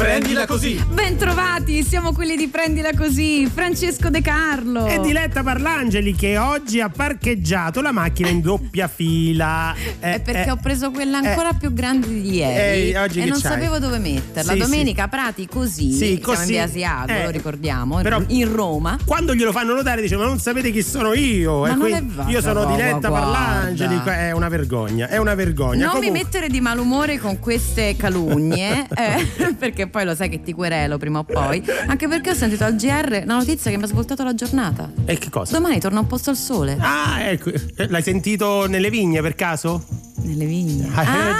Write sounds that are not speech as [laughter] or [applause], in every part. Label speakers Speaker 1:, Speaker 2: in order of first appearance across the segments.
Speaker 1: Prendila così!
Speaker 2: Bentrovati, siamo quelli di Prendila così, Francesco De Carlo.
Speaker 3: E Diletta Parlangeli che oggi ha parcheggiato la macchina in [laughs] doppia fila.
Speaker 2: Eh, È perché eh, ho preso quella ancora eh, più grande di ieri
Speaker 3: eh,
Speaker 2: e non c'hai? sapevo dove metterla.
Speaker 3: Sì,
Speaker 2: Domenica
Speaker 3: sì.
Speaker 2: Prati così,
Speaker 3: sì,
Speaker 2: così. siamo in via Asiago,
Speaker 3: eh,
Speaker 2: lo ricordiamo,
Speaker 3: però,
Speaker 2: in Roma.
Speaker 3: Quando glielo fanno notare dice ma non sapete chi sono io?
Speaker 2: Ma non è vero,
Speaker 3: io sono Diletta
Speaker 2: guarda.
Speaker 3: Parlangeli, è una vergogna, è una vergogna.
Speaker 2: Non
Speaker 3: Comunque...
Speaker 2: mi mettere di malumore con queste calunnie, [laughs] eh, [laughs] perché poi lo sai che ti querelo prima o poi. Anche perché ho sentito al GR una notizia che mi ha svoltato la giornata.
Speaker 3: E che cosa?
Speaker 2: Domani torna un posto al sole.
Speaker 3: Ah, ecco. L'hai sentito nelle vigne per caso?
Speaker 2: Nelle vigne.
Speaker 3: Ah,
Speaker 2: Ah,
Speaker 3: eh,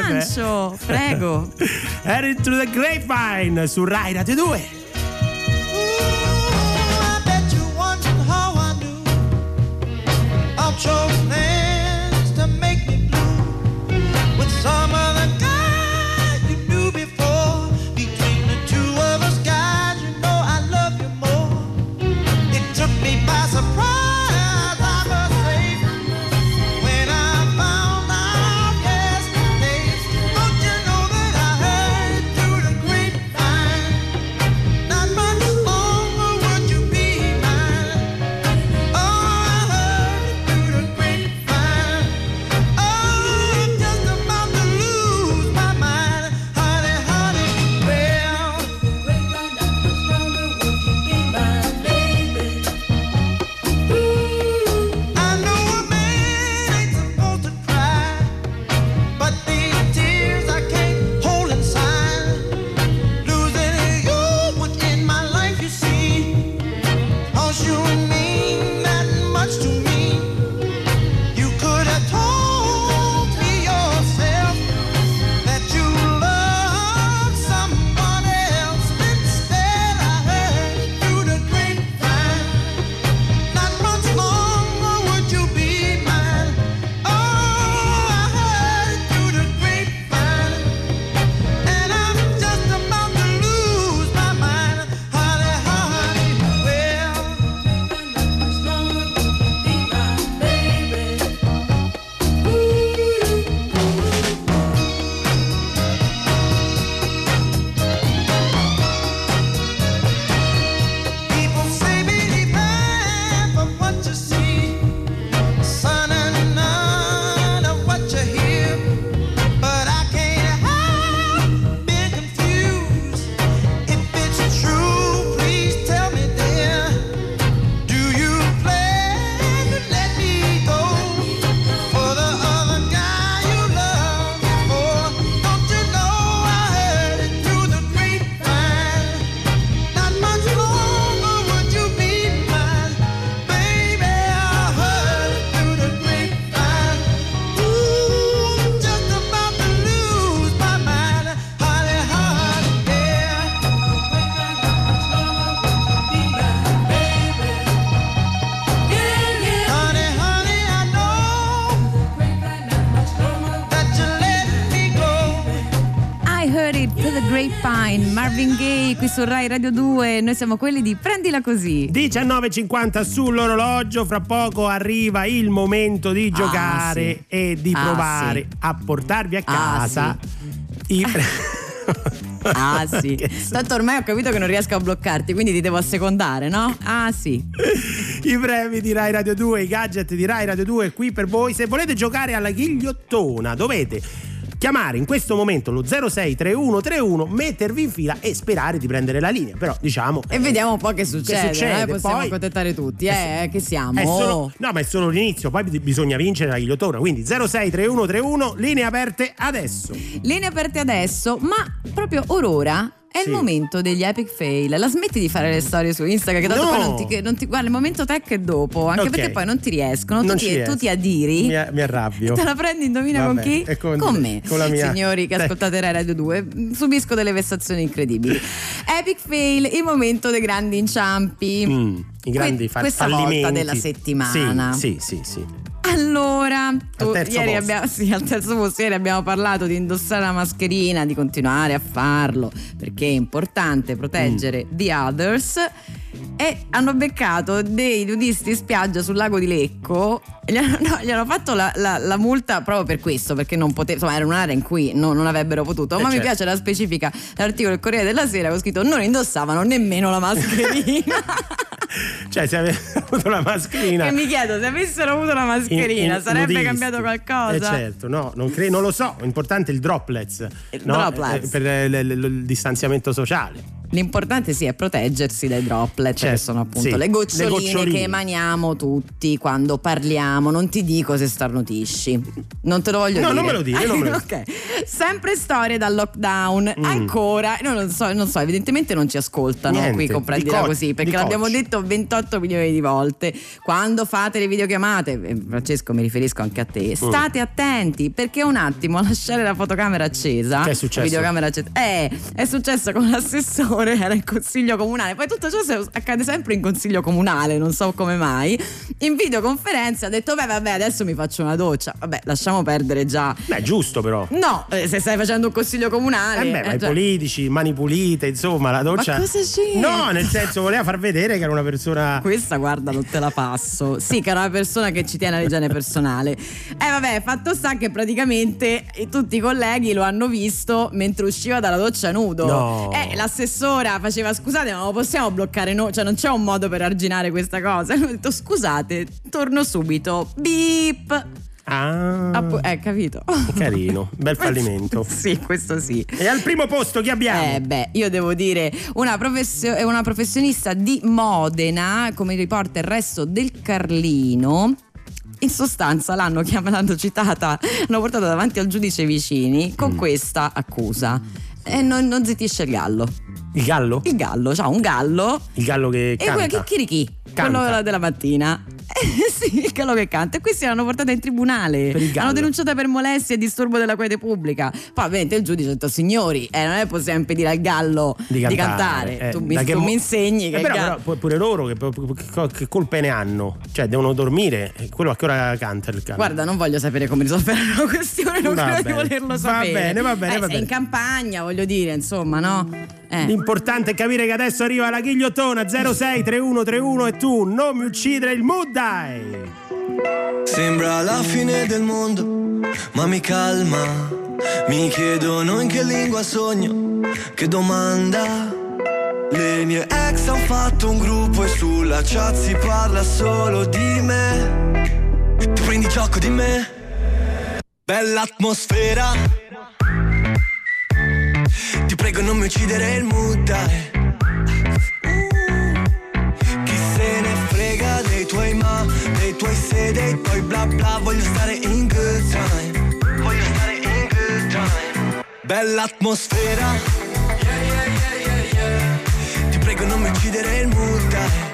Speaker 2: un
Speaker 3: beh.
Speaker 2: gancio, prego. [laughs]
Speaker 3: Headed to the Grapevine su Rai Radio 2.
Speaker 4: I bet
Speaker 2: su Rai Radio 2. Noi siamo quelli di Prendila così.
Speaker 3: 19.50 sull'orologio, fra poco arriva il momento di giocare
Speaker 2: sì.
Speaker 3: e di
Speaker 2: Ah,
Speaker 3: provare
Speaker 2: sì.
Speaker 3: a portarvi a
Speaker 2: Ah,
Speaker 3: casa i [laughs]
Speaker 2: Ah sì.
Speaker 3: Che so-
Speaker 2: Tanto ormai ho capito che non riesco a bloccarti, quindi ti devo assecondare, no? Ah sì. [laughs]
Speaker 3: I premi di Rai Radio 2, i gadget di Rai Radio 2 qui per voi. Se volete giocare alla ghigliottona dovete chiamare in questo momento lo 063131, mettervi in fila e sperare di prendere la linea. Però diciamo...
Speaker 2: E vediamo un po' che succede.
Speaker 3: succede,
Speaker 2: eh, possiamo
Speaker 3: poi-
Speaker 2: accontentare tutti, eh, che siamo.
Speaker 3: Solo, no, ma è solo l'inizio, poi bi- bisogna vincere la ghigliottona. Quindi 063131, linee aperte adesso.
Speaker 2: Linee aperte adesso, ma proprio orora È
Speaker 3: Sì.
Speaker 2: il momento degli epic fail. La smetti di fare le storie su Instagram, che tanto
Speaker 3: No.
Speaker 2: poi non ti, non ti- Guarda, il momento tech è dopo, anche
Speaker 3: Ok.
Speaker 2: perché poi non ti riescono.
Speaker 3: Non
Speaker 2: tu, ti, tu ti adiri.
Speaker 3: Mi, mi arrabbio. [laughs]
Speaker 2: Te la prendi, indovina
Speaker 3: Vabbè,
Speaker 2: con chi?
Speaker 3: e con-
Speaker 2: me.
Speaker 3: con la mia-
Speaker 2: Signori che [laughs]
Speaker 3: Eh.
Speaker 2: ascoltate Rai Radio 2, subisco delle vessazioni incredibili. Epic fail, il momento dei grandi inciampi.
Speaker 3: Mm, I grandi
Speaker 2: Que-
Speaker 3: fa-
Speaker 2: questa
Speaker 3: fallimenti.
Speaker 2: volta della settimana.
Speaker 3: Sì, sì, sì. sì.
Speaker 2: Allora, tu,
Speaker 3: Al
Speaker 2: ieri abbiamo, sì, al terzo posto, ieri abbiamo parlato di indossare la mascherina, di continuare a farlo perché è importante proteggere
Speaker 3: Mm.
Speaker 2: the others. E hanno beccato dei nudisti in spiaggia sul lago di Lecco. Gli hanno, no, gli hanno fatto la, la- la multa proprio per questo, perché non potevano, insomma, era un'area in cui non, non avrebbero potuto.
Speaker 3: Eh,
Speaker 2: Ma mi
Speaker 3: certo.
Speaker 2: piace la specifica dell'articolo del Corriere della Sera con scritto: non indossavano nemmeno la mascherina. [laughs]
Speaker 3: Cioè, se avesse [laughs] avuto la mascherina.
Speaker 2: e mi chiedo se avessero avuto la mascherina,
Speaker 3: in- in-
Speaker 2: sarebbe
Speaker 3: nudisti.
Speaker 2: cambiato qualcosa?
Speaker 3: Eh certo, no, non, cre- non lo so. Importante il droplets,
Speaker 2: Il
Speaker 3: no?
Speaker 2: droplets.
Speaker 3: Eh, per eh, l- l- il distanziamento sociale.
Speaker 2: L'importante sì è proteggersi dai droplet,
Speaker 3: Certo,
Speaker 2: che sono appunto
Speaker 3: sì,
Speaker 2: le, goccioline
Speaker 3: le goccioline.
Speaker 2: che emaniamo tutti quando parliamo. Non ti dico se starnutisci, non te lo voglio
Speaker 3: No,
Speaker 2: dire.
Speaker 3: non me lo dire, non me lo [laughs]
Speaker 2: ok. Sempre storie dal lockdown.
Speaker 3: Mm.
Speaker 2: Ancora, no, non so, non so, evidentemente non ci ascoltano
Speaker 3: Niente,
Speaker 2: qui,
Speaker 3: di
Speaker 2: comprendila
Speaker 3: coach,
Speaker 2: così, perché l'abbiamo
Speaker 3: coach.
Speaker 2: detto 28 milioni di volte. Quando fate le videochiamate, eh, Francesco, mi riferisco anche a
Speaker 3: Mm.
Speaker 2: te, state attenti perché un attimo a lasciare la fotocamera accesa.
Speaker 3: Che è successo?
Speaker 2: videocamera accesa. Eh, è successo con l'assessore, [laughs] era in consiglio comunale. Poi tutto ciò accade sempre in consiglio comunale, non so come mai. In videoconferenza ha detto: Beh, vabbè, adesso mi faccio una doccia. Vabbè, lasciamo perdere già.
Speaker 3: Beh, giusto però.
Speaker 2: No, eh, se stai facendo un consiglio comunale.
Speaker 3: Eh beh, ma
Speaker 2: eh,
Speaker 3: i
Speaker 2: cioè-
Speaker 3: politici, mani pulite, insomma, la doccia.
Speaker 2: cosa c'entra?
Speaker 3: No, nel senso, voleva far vedere che era una persona.
Speaker 2: Questa guarda non te la passo. Sì, che era una persona che ci tiene all'igiene personale. Eh vabbè, fatto sta che praticamente tutti i colleghi lo hanno visto mentre usciva dalla doccia nudo.
Speaker 3: No.
Speaker 2: Eh, l'assessora faceva scusate, ma lo possiamo bloccare noi? Cioè non c'è un modo per arginare questa cosa. E lui ha detto scusate, torno subito. Beep.
Speaker 3: Ah,
Speaker 2: Ah, pu- eh, capito.
Speaker 3: carino, bel [laughs] fallimento.
Speaker 2: sì, questo sì.
Speaker 3: E al primo posto chi abbiamo?
Speaker 2: Eh beh, io devo dire una, professio- una professionista di Modena, come riporta il resto del Carlino. In sostanza l'hanno, chiam- l'hanno citata, l'hanno portata davanti al giudice vicini con
Speaker 3: Mm.
Speaker 2: questa accusa. E non, non zittisce il gallo.
Speaker 3: Il gallo?
Speaker 2: Il gallo, c'ha un gallo
Speaker 3: Il gallo che
Speaker 2: e
Speaker 3: canta.
Speaker 2: quello chicchirichì,
Speaker 3: Canta.
Speaker 2: quello della mattina. [laughs] Eh, sì, il gallo che canta. E questi l'hanno portata in tribunale. L'hanno denunciata per molestia e disturbo della quiete pubblica. Poi ovviamente il giudice ha detto: signori, eh, non è possiamo impedire al gallo
Speaker 3: di cantare,
Speaker 2: cantare.
Speaker 3: Eh,
Speaker 2: tu mi, tu
Speaker 3: mo-
Speaker 2: mi insegni che
Speaker 3: Eh, però,
Speaker 2: gallo-
Speaker 3: però pure loro che, che- colpe ne hanno? Cioè, devono dormire. E Quello a che ora canta il gallo?
Speaker 2: Guarda, non voglio sapere come risolvere la questione, non
Speaker 3: Va
Speaker 2: credo di
Speaker 3: bene.
Speaker 2: volerlo
Speaker 3: Va
Speaker 2: sapere.
Speaker 3: bene, va bene,
Speaker 2: Eh,
Speaker 3: va
Speaker 2: sei
Speaker 3: bene.
Speaker 2: in campagna, voglio dire, insomma, no? Eh.
Speaker 3: L'importante è capire che adesso arriva la ghigliottona 063131 e tu non mi uccidere il mood, dai!
Speaker 5: Sembra la fine del mondo, ma mi calma. Mi chiedono in che lingua sogno, che domanda. Le mie ex han fatto un gruppo e sulla chat si parla solo di me. Tu prendi gioco di me? Bella atmosfera. Prego non mi uccidere il mood, dai. Chi se ne frega dei tuoi ma, dei tuoi se, dei tuoi bla bla. Voglio stare in good time. Voglio stare in good time. Bella atmosfera. Yeah, yeah, yeah, yeah, yeah. Ti prego non mi uccidere il mood, dai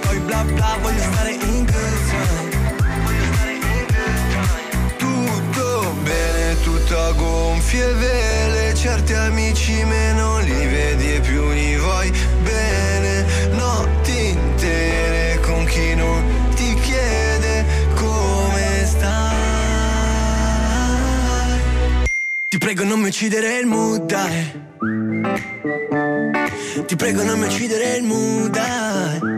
Speaker 5: tuoi bla bla Voglio stare in good time. Voglio stare in good time. Tutto bene, tutto a gonfie vele. Certi amici meno li vedi e più li vuoi bene. Notti intere con chi non ti chiede come stai. Ti prego non mi uccidere il mood, dai. Ti prego non mi uccidere il mood dai.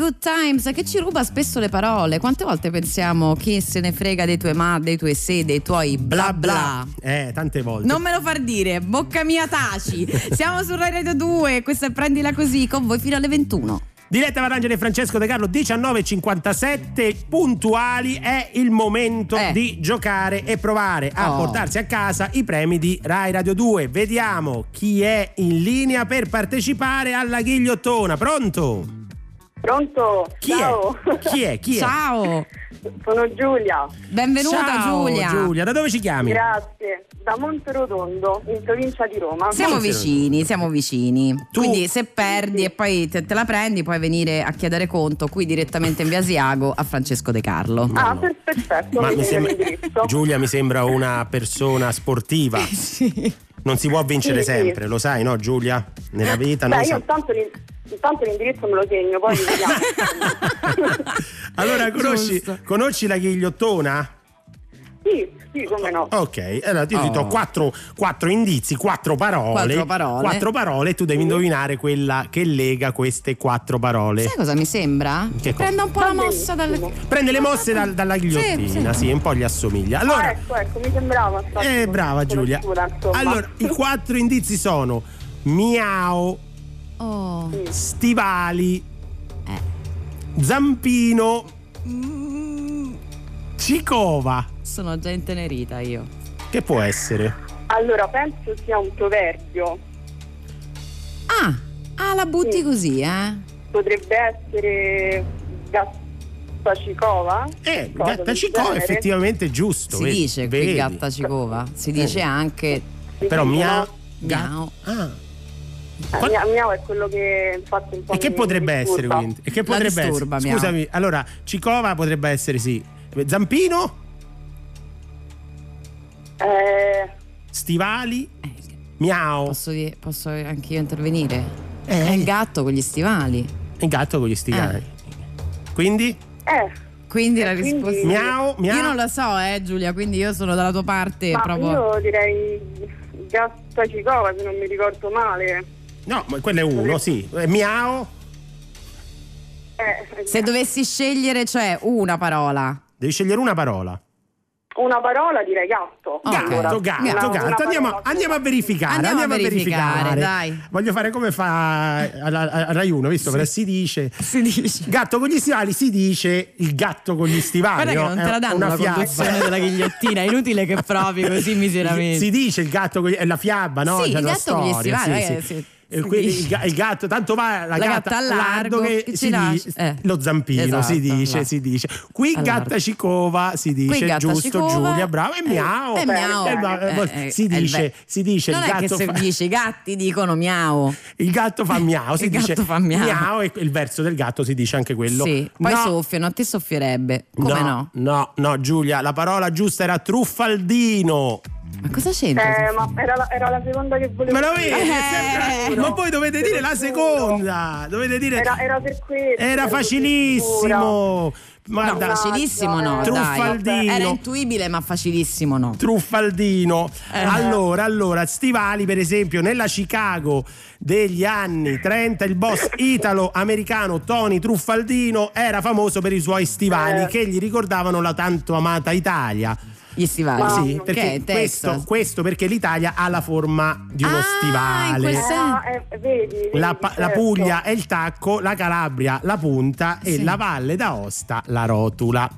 Speaker 4: Good
Speaker 2: Times che ci ruba spesso le parole. Quante volte pensiamo chi se ne frega dei tuoi ma, dei tuoi se, dei tuoi bla bla.
Speaker 3: Eh, tante volte.
Speaker 2: Non me lo far dire, bocca mia taci. Siamo su Rai Radio 2, questa è Prendila Così con voi fino alle 21.
Speaker 3: Diretta Varangeli e Francesco De Carlo 19.57 puntuali è il momento
Speaker 2: Eh.
Speaker 3: di giocare e provare a
Speaker 2: Oh.
Speaker 3: portarsi a casa i premi di Rai Radio 2 vediamo chi è in linea per partecipare alla ghigliottona pronto?
Speaker 6: Pronto?
Speaker 3: Chi
Speaker 6: Ciao.
Speaker 3: è? Chi è? Chi è?
Speaker 2: Ciao,
Speaker 6: Sono Giulia.
Speaker 2: benvenuta
Speaker 3: Ciao,
Speaker 2: Giulia.
Speaker 3: Giulia da dove ci chiami?
Speaker 6: Grazie. Da Monterotondo, in provincia di Roma.
Speaker 2: Siamo
Speaker 3: Monte
Speaker 2: vicini, siamo vicini.
Speaker 3: Tu-
Speaker 2: Quindi se perdi e poi te, te la prendi, puoi venire a chiedere conto qui direttamente in via Asiago a Francesco De Carlo.
Speaker 6: Ah, per- perfetto,
Speaker 3: Ma
Speaker 6: mi
Speaker 3: mi sembra. Giulia mi sembra una persona sportiva. [laughs] Non si può vincere
Speaker 6: Sì, sì.
Speaker 3: sempre, lo sai, no Giulia? Nella vita non
Speaker 6: Beh,
Speaker 3: sa-
Speaker 6: io intanto, l'in- intanto l'indirizzo me lo segno, poi vediamo. [laughs]
Speaker 3: Allora, [laughs] conosci, conosci la ghigliottona?
Speaker 6: Sì, sì, come no.
Speaker 3: Ok, allora io ti
Speaker 2: Oh.
Speaker 3: do quattro, quattro indizi, quattro parole.
Speaker 2: Quattro parole.
Speaker 3: Quattro parole e tu devi indovinare quella che lega queste quattro parole.
Speaker 2: Sai cosa mi sembra?
Speaker 3: Che cosa?
Speaker 2: Prenda un po' la mossa dalle.
Speaker 3: Prende le mosse dal- dalla ghigliottina, sì,
Speaker 2: sì.
Speaker 3: un po' gli assomiglia.
Speaker 6: Ah,
Speaker 3: Allora,
Speaker 6: ecco, ecco, mi sembrava.
Speaker 3: eh, brava Giulia. Allora, i quattro indizi sono miao,
Speaker 2: Oh,
Speaker 3: stivali,
Speaker 2: Eh.
Speaker 3: zampino, cicova.
Speaker 2: Sono già intenerita io.
Speaker 3: Che può essere?
Speaker 6: Allora, penso sia un proverbio.
Speaker 2: Ah, ah la butti
Speaker 6: Sì.
Speaker 2: così, eh?
Speaker 6: Potrebbe essere Gattacicova?
Speaker 3: Eh,
Speaker 6: Cosa
Speaker 3: gatta
Speaker 6: del
Speaker 3: cicova
Speaker 6: genere?
Speaker 3: effettivamente è giusto.
Speaker 2: Si
Speaker 3: vedi-
Speaker 2: dice qui
Speaker 3: vedi.
Speaker 2: gatta cicova, si dice anche
Speaker 6: Sì,
Speaker 3: Però miau,
Speaker 2: Miau.
Speaker 3: Ah.
Speaker 6: Eh,
Speaker 3: Qua-
Speaker 6: mia- miau è quello che infatti un po'
Speaker 3: E che potrebbe
Speaker 6: mi
Speaker 3: essere
Speaker 6: disturba.
Speaker 3: quindi? E che
Speaker 2: La
Speaker 3: potrebbe
Speaker 2: disturba,
Speaker 3: essere?
Speaker 2: miau.
Speaker 3: Scusami, allora, Cicova potrebbe essere sì. Zampino,
Speaker 6: Eh,
Speaker 3: stivali,
Speaker 2: Eh,
Speaker 3: miau.
Speaker 2: Posso, posso anche io intervenire?
Speaker 3: Eh.
Speaker 2: È il gatto con gli stivali.
Speaker 3: Il gatto con gli stivali. Quindi?
Speaker 6: eh,
Speaker 2: Quindi la
Speaker 6: quindi-
Speaker 2: risposta.
Speaker 3: Miau, miau.
Speaker 2: Io non lo so, eh, Giulia, quindi io sono dalla tua parte
Speaker 6: ma
Speaker 2: proprio.
Speaker 6: io direi Gattacicova se non mi ricordo male.
Speaker 3: No, ma quello è uno, sì. Eh, Miau.
Speaker 6: Eh,
Speaker 2: Se dovessi scegliere, cioè una parola.
Speaker 3: Devi scegliere una parola.
Speaker 6: Una parola direi gatto.
Speaker 2: Ok.
Speaker 3: Gatto,
Speaker 6: Allora,
Speaker 3: gatto,
Speaker 6: una-
Speaker 3: gatto.
Speaker 6: una
Speaker 3: Andiamo,
Speaker 6: parola.
Speaker 3: andiamo a verificare.
Speaker 2: Andiamo a verificare,
Speaker 3: verificare.
Speaker 2: dai.
Speaker 3: Voglio fare come fa alla, a Rai 1, visto? Perché si dice.
Speaker 2: Si dice.
Speaker 3: Gatto con gli stivali si dice il gatto con gli stivali.
Speaker 2: Guarda che
Speaker 3: no?
Speaker 2: non
Speaker 3: È
Speaker 2: te la danno
Speaker 3: una
Speaker 2: la
Speaker 3: fiaba.
Speaker 2: conduzione della ghigliottina, è inutile che provi così [laughs] miseramente.
Speaker 3: Si dice il gatto con gli, è la fiaba, no?
Speaker 2: Sì,
Speaker 3: C'è
Speaker 2: il gatto con gli
Speaker 3: storia,
Speaker 2: stivali,
Speaker 3: sì,
Speaker 2: eh,
Speaker 3: sì. E
Speaker 2: dice.
Speaker 3: il, il gatto, tanto va la,
Speaker 2: La gatta al largo,
Speaker 3: che
Speaker 2: che
Speaker 3: si dice,
Speaker 2: eh.
Speaker 3: lo zampino
Speaker 2: Esatto,
Speaker 3: si dice,
Speaker 2: là.
Speaker 3: si dice. Qui
Speaker 2: Al
Speaker 3: gatta cicova si dice,
Speaker 2: gatta
Speaker 3: giusto
Speaker 2: cicova,
Speaker 3: Giulia, bravo, e
Speaker 2: eh,
Speaker 3: miau.
Speaker 2: e miau.
Speaker 3: Eh, ma-
Speaker 2: Eh, eh,
Speaker 3: si dice, si dice
Speaker 2: non
Speaker 3: il gatto
Speaker 2: se
Speaker 3: fa,
Speaker 2: dici i gatti dicono miau.
Speaker 3: il gatto fa miau, [laughs] si
Speaker 2: Il
Speaker 3: dice
Speaker 2: fa miau.
Speaker 3: e il verso del gatto si dice anche quello.
Speaker 2: Sì, poi
Speaker 3: no,
Speaker 2: soffiano, a te soffierebbe. Come no?
Speaker 3: No, no, Giulia, la parola giusta era truffaldino.
Speaker 2: Ma cosa c'entra?
Speaker 6: Eh, ma era la, era la seconda che volevo
Speaker 3: Me lo
Speaker 6: dire.
Speaker 3: vedi?
Speaker 2: Eh,
Speaker 3: sempre- Ma poi dovete dire la seconda. Dovete dire.
Speaker 6: Era, era per questo.
Speaker 3: Era facilissimo.
Speaker 2: No,
Speaker 3: Guarda,
Speaker 2: facilissimo no,
Speaker 6: Mannaggia,
Speaker 2: dai.
Speaker 3: Truffaldino.
Speaker 2: Era intuibile, ma facilissimo no.
Speaker 3: Truffaldino.
Speaker 2: Eh.
Speaker 3: Allora, allora, Stivali, per esempio, nella Chicago degli anni 30, il boss [laughs] italo-americano Tony Truffaldino era famoso per i suoi stivali
Speaker 6: Eh.
Speaker 3: che gli ricordavano la tanto amata Italia.
Speaker 2: Gli stivali.
Speaker 6: Ma-
Speaker 3: Sì, perché
Speaker 2: è,
Speaker 3: questo, questo perché l'Italia ha la forma di uno
Speaker 2: Ah,
Speaker 3: stivale.
Speaker 6: Eh, ah, eh, vedi, vedi,
Speaker 3: La, pa- la
Speaker 6: certo.
Speaker 3: Puglia è il tacco, la Calabria la punta e
Speaker 2: Sì.
Speaker 3: la Valle d'Aosta la [laughs] [laughs] rotula.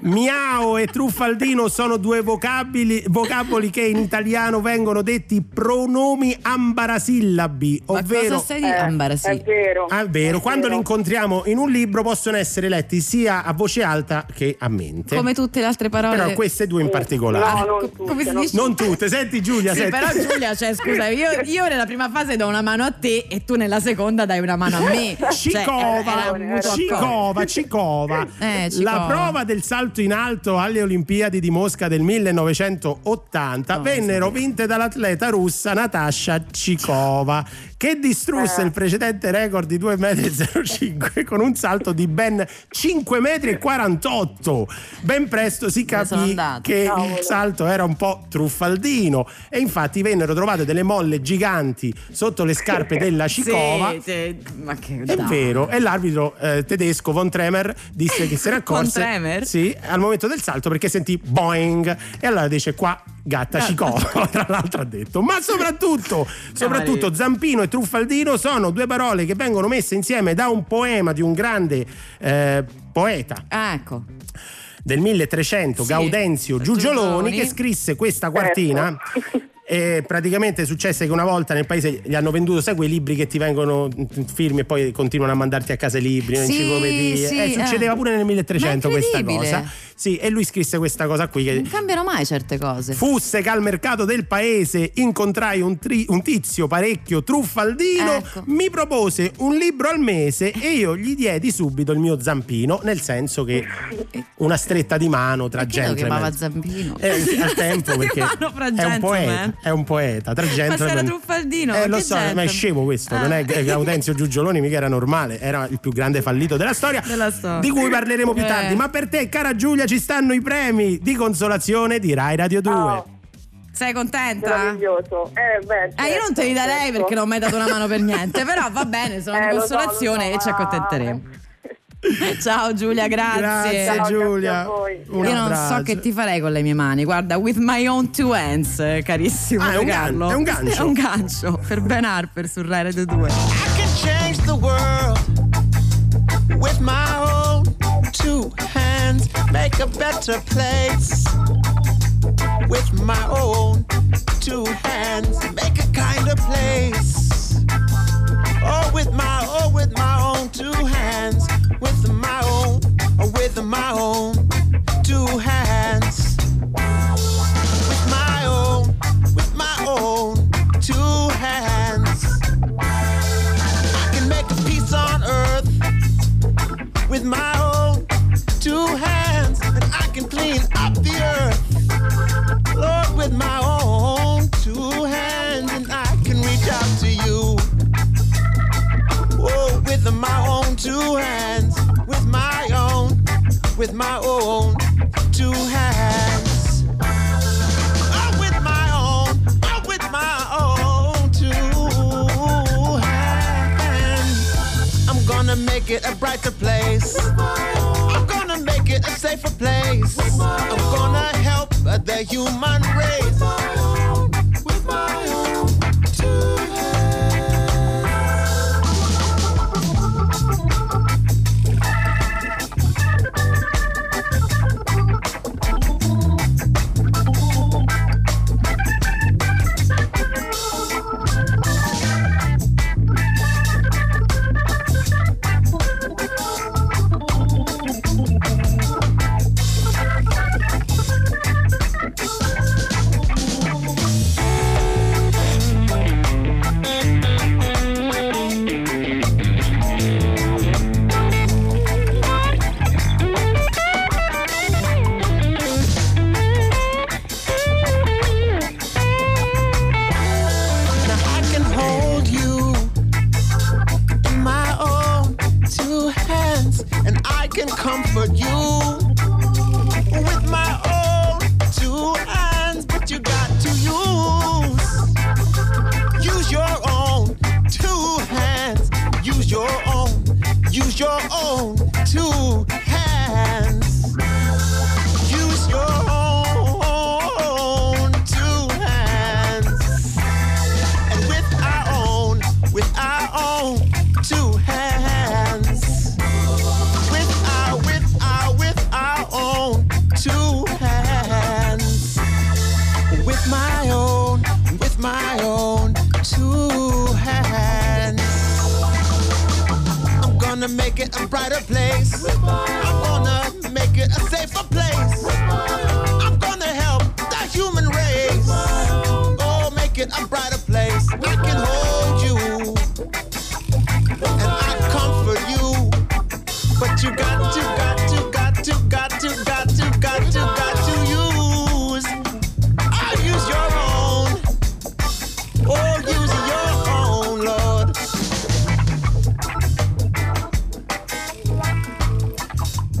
Speaker 3: Miao e truffaldino sono due vocabili, vocaboli che in italiano vengono detti pronomi ambarasillabi,
Speaker 2: Ma
Speaker 3: ovvero
Speaker 2: cosa stai
Speaker 6: Eh,
Speaker 2: di Ambara, sì.
Speaker 6: È vero.
Speaker 3: Ah, è vero,
Speaker 6: È
Speaker 3: quando li
Speaker 6: vero.
Speaker 3: incontriamo in un libro possono essere letti sia a voce alta che a mente.
Speaker 2: Come tutte le altre parole.
Speaker 3: Però queste due in particolare.
Speaker 6: No, non tutte,
Speaker 2: come si
Speaker 6: no.
Speaker 2: dice?
Speaker 3: Non tutte, senti Giulia,
Speaker 2: Sì,
Speaker 3: senti.
Speaker 2: però Giulia, cioè, scusa, io, io nella prima fase do una mano a te e tu nella seconda dai una mano a me. [laughs] Cioè,
Speaker 3: Cicova. Cicova, Cicova.
Speaker 2: Eh, Cicova. [laughs]
Speaker 3: La prova del salto in alto alle Olimpiadi di Mosca del 1980
Speaker 2: Oh,
Speaker 3: vennero vinte dall'atleta russa Natasha Cicova, che distrusse
Speaker 6: Eh.
Speaker 3: il precedente record di 2,05 m con un salto di ben 5,48 m. Ben presto si capì che il
Speaker 6: Cavolo.
Speaker 3: salto era un po' truffaldino e infatti vennero trovate delle molle giganti sotto le scarpe della Cicova.
Speaker 2: Sì, sì, ma che
Speaker 3: È vero, e l'arbitro eh, tedesco von Tremer disse che se [laughs] ne accorse
Speaker 2: Von Tremer?
Speaker 3: Sì, al momento del salto perché sentì boing e allora dice qua gatta Cicova, [laughs] tra l'altro ha detto. Ma soprattutto, soprattutto Zampino e Truffaldino sono due parole che vengono messe insieme da un poema di un grande eh, poeta
Speaker 2: Ah, ecco.
Speaker 3: del 1300,
Speaker 2: Sì,
Speaker 3: Gaudenzio Giugioloni,
Speaker 2: Giugioloni.
Speaker 3: che scrisse questa quartina.
Speaker 6: Ecco.
Speaker 3: E praticamente successe che una volta nel paese gli hanno venduto, sai, quei libri che ti vengono firmi e poi continuano a mandarti a casa i libri,
Speaker 2: Sì,
Speaker 3: enciclopedie.
Speaker 2: sì,
Speaker 3: Eh, succedeva
Speaker 2: eh.
Speaker 3: pure nel 1300
Speaker 2: Ma è
Speaker 3: questa cosa. Sì, e lui scrisse questa cosa qui che
Speaker 2: Non cambiano mai certe cose.
Speaker 3: Fusse che al mercato del paese incontrai un, tri- un tizio parecchio truffaldino,
Speaker 2: Ecco.
Speaker 3: mi propose un libro al mese e io gli diedi subito il mio zampino, nel senso che una stretta di mano tra
Speaker 2: Perché lo
Speaker 3: gente.
Speaker 2: chiamava Zampino?
Speaker 3: Eh, al tempo [laughs] perché è un poeta, è un poeta, tra
Speaker 2: Ma se era
Speaker 3: gentleman.
Speaker 2: truffaldino,
Speaker 3: Eh, lo so, ma è scemo questo,
Speaker 2: Ah.
Speaker 3: non è che Gaudenzio Giugioloni mica era normale, era il più grande fallito della storia,
Speaker 2: Della storia.
Speaker 3: di cui parleremo più
Speaker 2: Eh.
Speaker 3: tardi. Ma per te, cara Giulia, ci stanno i premi di consolazione di Rai Radio 2.
Speaker 6: Oh,
Speaker 2: Sei contenta?
Speaker 6: meraviglioso. Eh, beh,
Speaker 2: Eh, io non te li
Speaker 6: certo,
Speaker 2: darei
Speaker 6: certo.
Speaker 2: perché non mi hai dato una mano per niente, però va bene, sono
Speaker 6: Eh,
Speaker 2: di
Speaker 6: so,
Speaker 2: consolazione
Speaker 6: lo so,
Speaker 2: e ci
Speaker 6: ma-
Speaker 2: accontenteremo. [laughs] Ciao Giulia, grazie.
Speaker 3: Grazie,
Speaker 6: Ciao,
Speaker 3: Giulia.
Speaker 6: grazie a voi.
Speaker 3: Un
Speaker 2: Io non so che ti farei con le mie mani. Guarda, with my own two hands, eh, carissimo
Speaker 3: Ah, è un gan- è un gancio.
Speaker 2: È un gancio per Ben Harper su Rai Radio 2.
Speaker 7: I can change the world with my own two hands, make a better place. With my own two hands, make a kinder place. Oh, with my, oh, with my own with my own two hands. With my own, with my own two hands. A brighter place. I'm gonna make it a safer place. I'm gonna help the human race. It a brighter place. I'm gonna make it a safer place.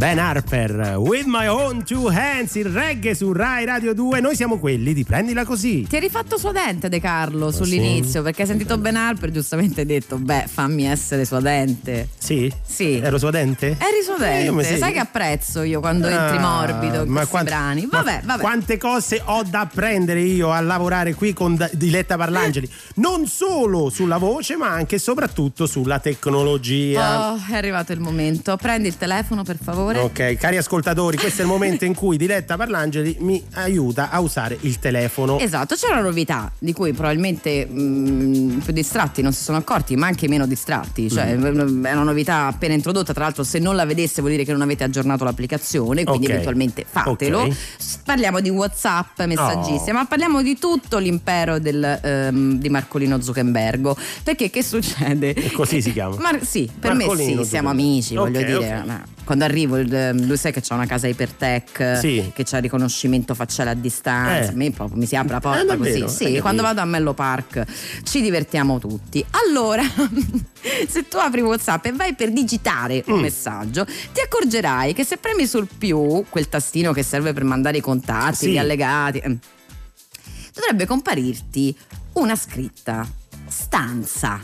Speaker 3: Ben Harper, With My Own Two Hands, il reggae su Rai Radio 2. Noi siamo quelli di prendila così.
Speaker 2: Ti hai rifatto sua dente De Carlo sull'inizio perché hai sentito Ben Harper giustamente hai detto beh fammi essere sua dente.
Speaker 3: Sì?
Speaker 2: Sì.
Speaker 3: Ero suo dente?
Speaker 2: Eri suo
Speaker 3: Eh, sì.
Speaker 2: sai che apprezzo io quando entri
Speaker 3: Ah,
Speaker 2: morbido in
Speaker 3: ma
Speaker 2: questi
Speaker 3: quant-
Speaker 2: brani. Vabbè, vabbè.
Speaker 3: Quante cose ho da apprendere io a lavorare qui con Diletta Parlangeli. Non solo sulla voce, ma anche e soprattutto sulla tecnologia.
Speaker 2: Oh, è arrivato il momento. Prendi il telefono per favore.
Speaker 3: Ok, cari ascoltatori, questo è il momento in cui Diletta Parlangeli mi aiuta a usare il telefono.
Speaker 2: Esatto, c'è una novità di cui probabilmente mm, più distratti non si sono accorti, ma anche meno distratti. Cioè,
Speaker 3: Mm.
Speaker 2: è una novità appena introdotta. Tra l'altro, se non la vedesse, vuol dire che non avete aggiornato l'applicazione. Quindi,
Speaker 3: Ok.
Speaker 2: eventualmente fatelo.
Speaker 3: Ok.
Speaker 2: S- Parliamo di WhatsApp, messaggistica,
Speaker 3: Oh.
Speaker 2: ma parliamo di tutto l'impero del, ehm, di Marcolino Zuckerbergo. Perché che succede?
Speaker 3: E così si [laughs] chiama?
Speaker 2: Mar- sì, per me
Speaker 3: Marcolino
Speaker 2: sì, siamo amici, voglio
Speaker 3: Ok,
Speaker 2: dire. ma Quando arrivo, lui sai che c'ha una casa ipertech,
Speaker 3: Sì.
Speaker 2: che il riconoscimento facciale a distanza.
Speaker 3: Eh.
Speaker 2: A me proprio mi si apre la
Speaker 3: Eh,
Speaker 2: porta
Speaker 3: davvero?
Speaker 2: così.
Speaker 3: Hai
Speaker 2: Sì, quando vado a Mello Park ci divertiamo tutti. Allora, [laughs] se tu apri WhatsApp e vai per digitare
Speaker 3: Mm.
Speaker 2: un messaggio, ti accorgerai che se premi sul più, quel tastino che serve per mandare i contatti,
Speaker 3: Sì.
Speaker 2: gli allegati, ehm, dovrebbe comparirti una scritta stanza.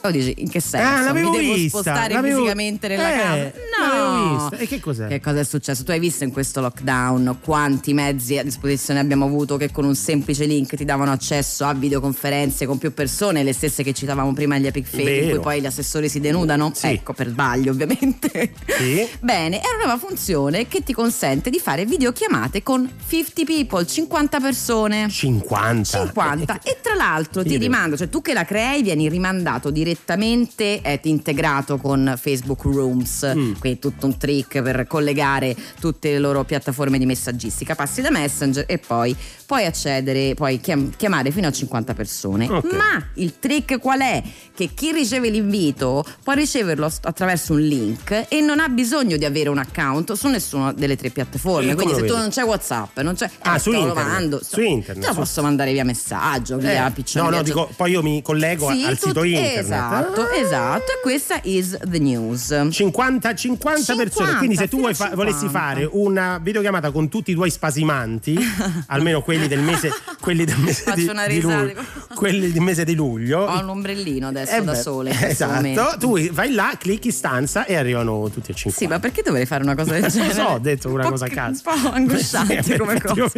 Speaker 2: Poi dici in che senso?
Speaker 3: Ah, l'avevo
Speaker 2: Mi devo
Speaker 3: vista,
Speaker 2: spostare
Speaker 3: l'avevo-
Speaker 2: fisicamente nella
Speaker 3: eh,
Speaker 2: casa? No.
Speaker 3: vista. E che cos'è?
Speaker 2: Che cosa è successo? Tu hai visto in questo lockdown quanti mezzi a disposizione abbiamo avuto che con un semplice link ti davano accesso a videoconferenze con più persone, le stesse che citavamo prima agli epic fail, in cui poi gli assessori si denudano?
Speaker 3: Sì.
Speaker 2: Ecco, per sbaglio ovviamente.
Speaker 3: Sì. [laughs]
Speaker 2: Bene, è una nuova funzione che ti consente di fare videochiamate con 50 people, 50 persone.
Speaker 3: 50.
Speaker 2: 50 [laughs] e tra l'altro ti rimando, cioè tu che la crei vieni rimandato direttamente, è integrato con Facebook Rooms,
Speaker 3: Mm.
Speaker 2: quindi tutto un trick per collegare tutte le loro piattaforme di messaggistica, passi da Messenger e poi puoi accedere, puoi chiam- chiamare fino a 50 persone.
Speaker 3: Ok.
Speaker 2: Ma il trick qual è? Che chi riceve l'invito può riceverlo attraverso un link e non ha bisogno di avere un account su nessuna delle tre piattaforme.
Speaker 3: Eh,
Speaker 2: Quindi se
Speaker 3: lo
Speaker 2: tu
Speaker 3: vedi?
Speaker 2: non c'è WhatsApp, non c'è
Speaker 3: Ah,
Speaker 2: eh,
Speaker 3: su internet.
Speaker 2: mando.
Speaker 3: Su internet,
Speaker 2: Te lo posso mandare via messaggio, via
Speaker 3: Eh,
Speaker 2: piccione.
Speaker 3: no, no, dico, poi io mi collego
Speaker 2: Sì,
Speaker 3: al sito internet.
Speaker 2: Esatto,
Speaker 3: Ah.
Speaker 2: esatto. E questa is the news.
Speaker 3: 50, 50 persone,
Speaker 2: 50,
Speaker 3: quindi se tu vuoi fa-
Speaker 2: 50.
Speaker 3: volessi fare una videochiamata con tutti i tuoi spasimanti, [laughs] almeno quelli del mese, quelli del mese
Speaker 2: Faccio
Speaker 3: di,
Speaker 2: una
Speaker 3: di
Speaker 2: risata.
Speaker 3: luglio, quelli del mese di luglio.
Speaker 2: Ho un ombrellino adesso
Speaker 3: Eh
Speaker 2: da
Speaker 3: beh,
Speaker 2: sole.
Speaker 3: Esatto, tu vai là, clicchi stanza e arrivano tutti e 50.
Speaker 2: Sì, ma perché dovrei fare una cosa del
Speaker 3: Non
Speaker 2: genere?
Speaker 3: so, ho detto una
Speaker 2: Un
Speaker 3: cosa a caso.
Speaker 2: Un po' angosciante [laughs]
Speaker 3: Sì,
Speaker 2: come cosa.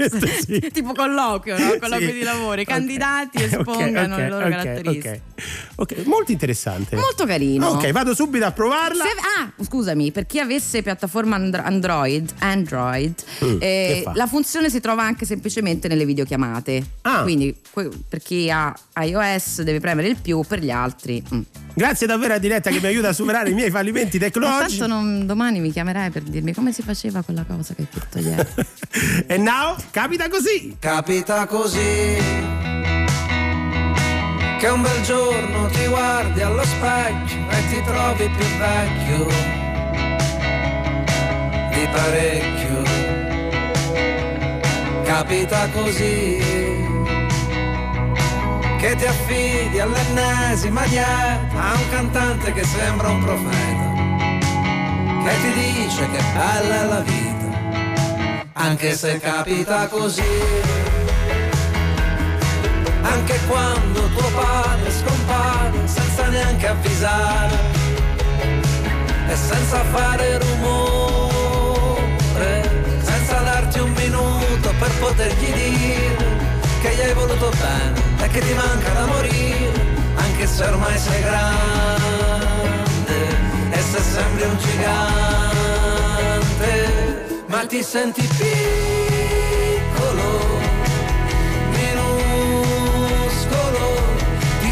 Speaker 3: sì. [laughs]
Speaker 2: tipo colloquio, no? Colloquio
Speaker 3: Sì.
Speaker 2: di lavoro. I
Speaker 3: Ok.
Speaker 2: candidati espongano
Speaker 3: ok,
Speaker 2: le loro
Speaker 3: ok,
Speaker 2: caratteristiche.
Speaker 3: Ok, ok, molto interessante.
Speaker 2: Molto carino.
Speaker 3: Ok, vado subito a provarla.
Speaker 2: Se- ah, scusami, per chi avesse piattaforma Andro- Android, Android
Speaker 3: Mm,
Speaker 2: eh, la funzione si trova anche semplicemente nelle videochiamate.
Speaker 3: Ah.
Speaker 2: Quindi per chi ha iOS deve premere il più, per gli altri. mm.
Speaker 3: Grazie davvero a Diletta che mi aiuta a superare i miei fallimenti
Speaker 2: Ma
Speaker 3: tecnologici.
Speaker 2: tanto non- domani mi chiamerai per dirmi come si faceva quella cosa che hai detto ieri. [laughs]
Speaker 3: e now capita così.
Speaker 4: Capita così che un bel giorno ti guardi allo specchio e ti trovi più vecchio di parecchio. Capita così che ti affidi all'ennesima dieta a un cantante che sembra un profeta che ti dice che bella è la vita anche se capita così. Anche quando tuo padre scompare senza neanche avvisare e senza fare rumore, senza darti un minuto per potergli dire che gli hai voluto bene e che ti manca da morire, anche se ormai sei grande e se sembri un gigante, ma ti senti piccolo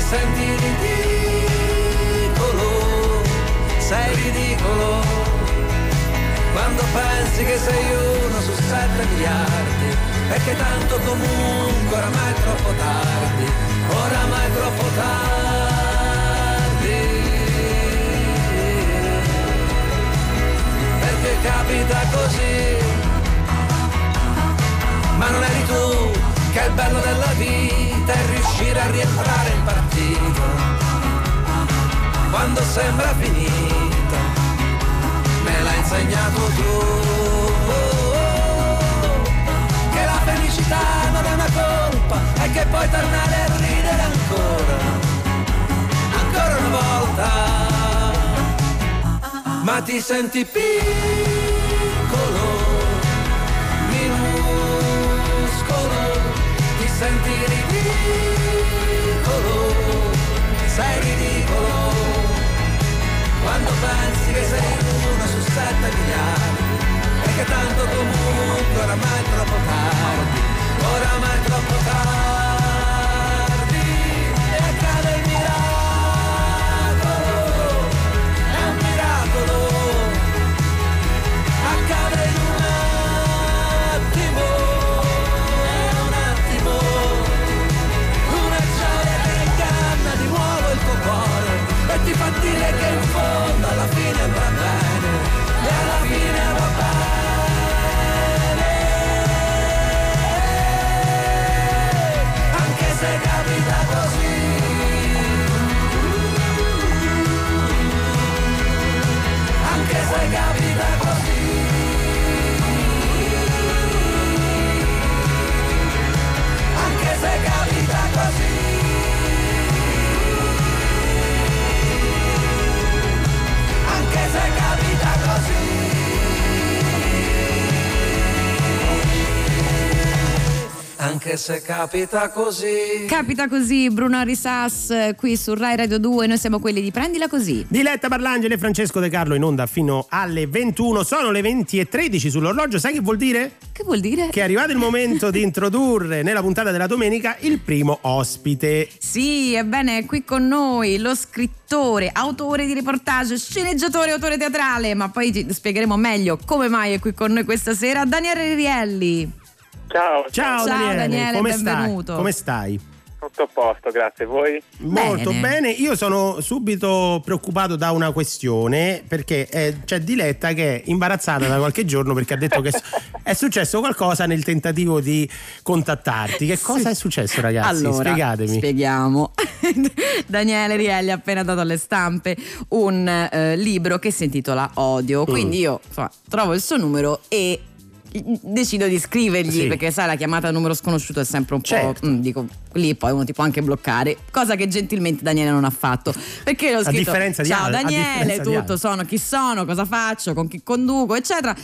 Speaker 4: senti ridicolo, sei ridicolo, quando pensi che sei uno su sette miliardi che tanto comunque oramai è troppo tardi, oramai è troppo tardi, perché capita così ma non eri tu che il bello della vita è riuscire a rientrare in partito quando sembra finita me la insegnato tu. Che la felicità non è una colpa e che puoi tornare a ridere ancora, ancora una volta. Ma ti senti piccolo, senti ridicolo, sei ridicolo. Quando pensi che sei uno su sette miliardi E che tanto comunque oramai è troppo tardi Oramai è troppo tardi se capita così. Capita così,
Speaker 2: Bruno Risas eh, qui su Rai Radio 2, noi siamo quelli di Prendila Così.
Speaker 3: Diletta Parlangeli e Francesco De Carlo in onda fino alle 21. Sono le 20 e 13 sull'orologio. Sai che vuol dire?
Speaker 2: Che vuol dire?
Speaker 3: Che è arrivato il momento di [laughs] introdurre nella puntata della domenica il primo ospite.
Speaker 2: Sì, ebbene, è qui con noi lo scrittore, autore di reportage, sceneggiatore, autore teatrale, ma poi ti spiegheremo meglio come mai è qui con noi questa sera, Daniele Rielli.
Speaker 8: Ciao,
Speaker 3: Ciao,
Speaker 2: Ciao,
Speaker 3: Daniele,
Speaker 2: Daniele,
Speaker 3: come
Speaker 2: benvenuto.
Speaker 3: stai? Come stai?
Speaker 8: tutto a posto, grazie. Voi?
Speaker 3: Molto
Speaker 2: Bene.
Speaker 3: bene, io sono subito preoccupato da una questione perché eh, c'è Diletta che è imbarazzata da qualche giorno perché ha detto che [laughs] è successo qualcosa nel tentativo di contattarti. Che cosa è successo ragazzi?
Speaker 2: Allora,
Speaker 3: Spiegatemi.
Speaker 2: spieghiamo. [laughs] Daniele Rielli ha appena dato alle stampe un eh, libro che si intitola Odio.
Speaker 3: Mm.
Speaker 2: Quindi io insomma, trovo il suo numero e decido di scrivergli
Speaker 3: Sì.
Speaker 2: perché sai la chiamata a numero sconosciuto è sempre un po'
Speaker 3: Certo.
Speaker 2: mm, dico lì poi uno ti può anche bloccare cosa che gentilmente Daniele non ha fatto perché l'ho
Speaker 3: A
Speaker 2: scritto
Speaker 3: differenza di
Speaker 2: ciao
Speaker 3: al- a
Speaker 2: Daniele tutto
Speaker 3: altri."
Speaker 2: sono chi sono cosa faccio con chi conduco eccetera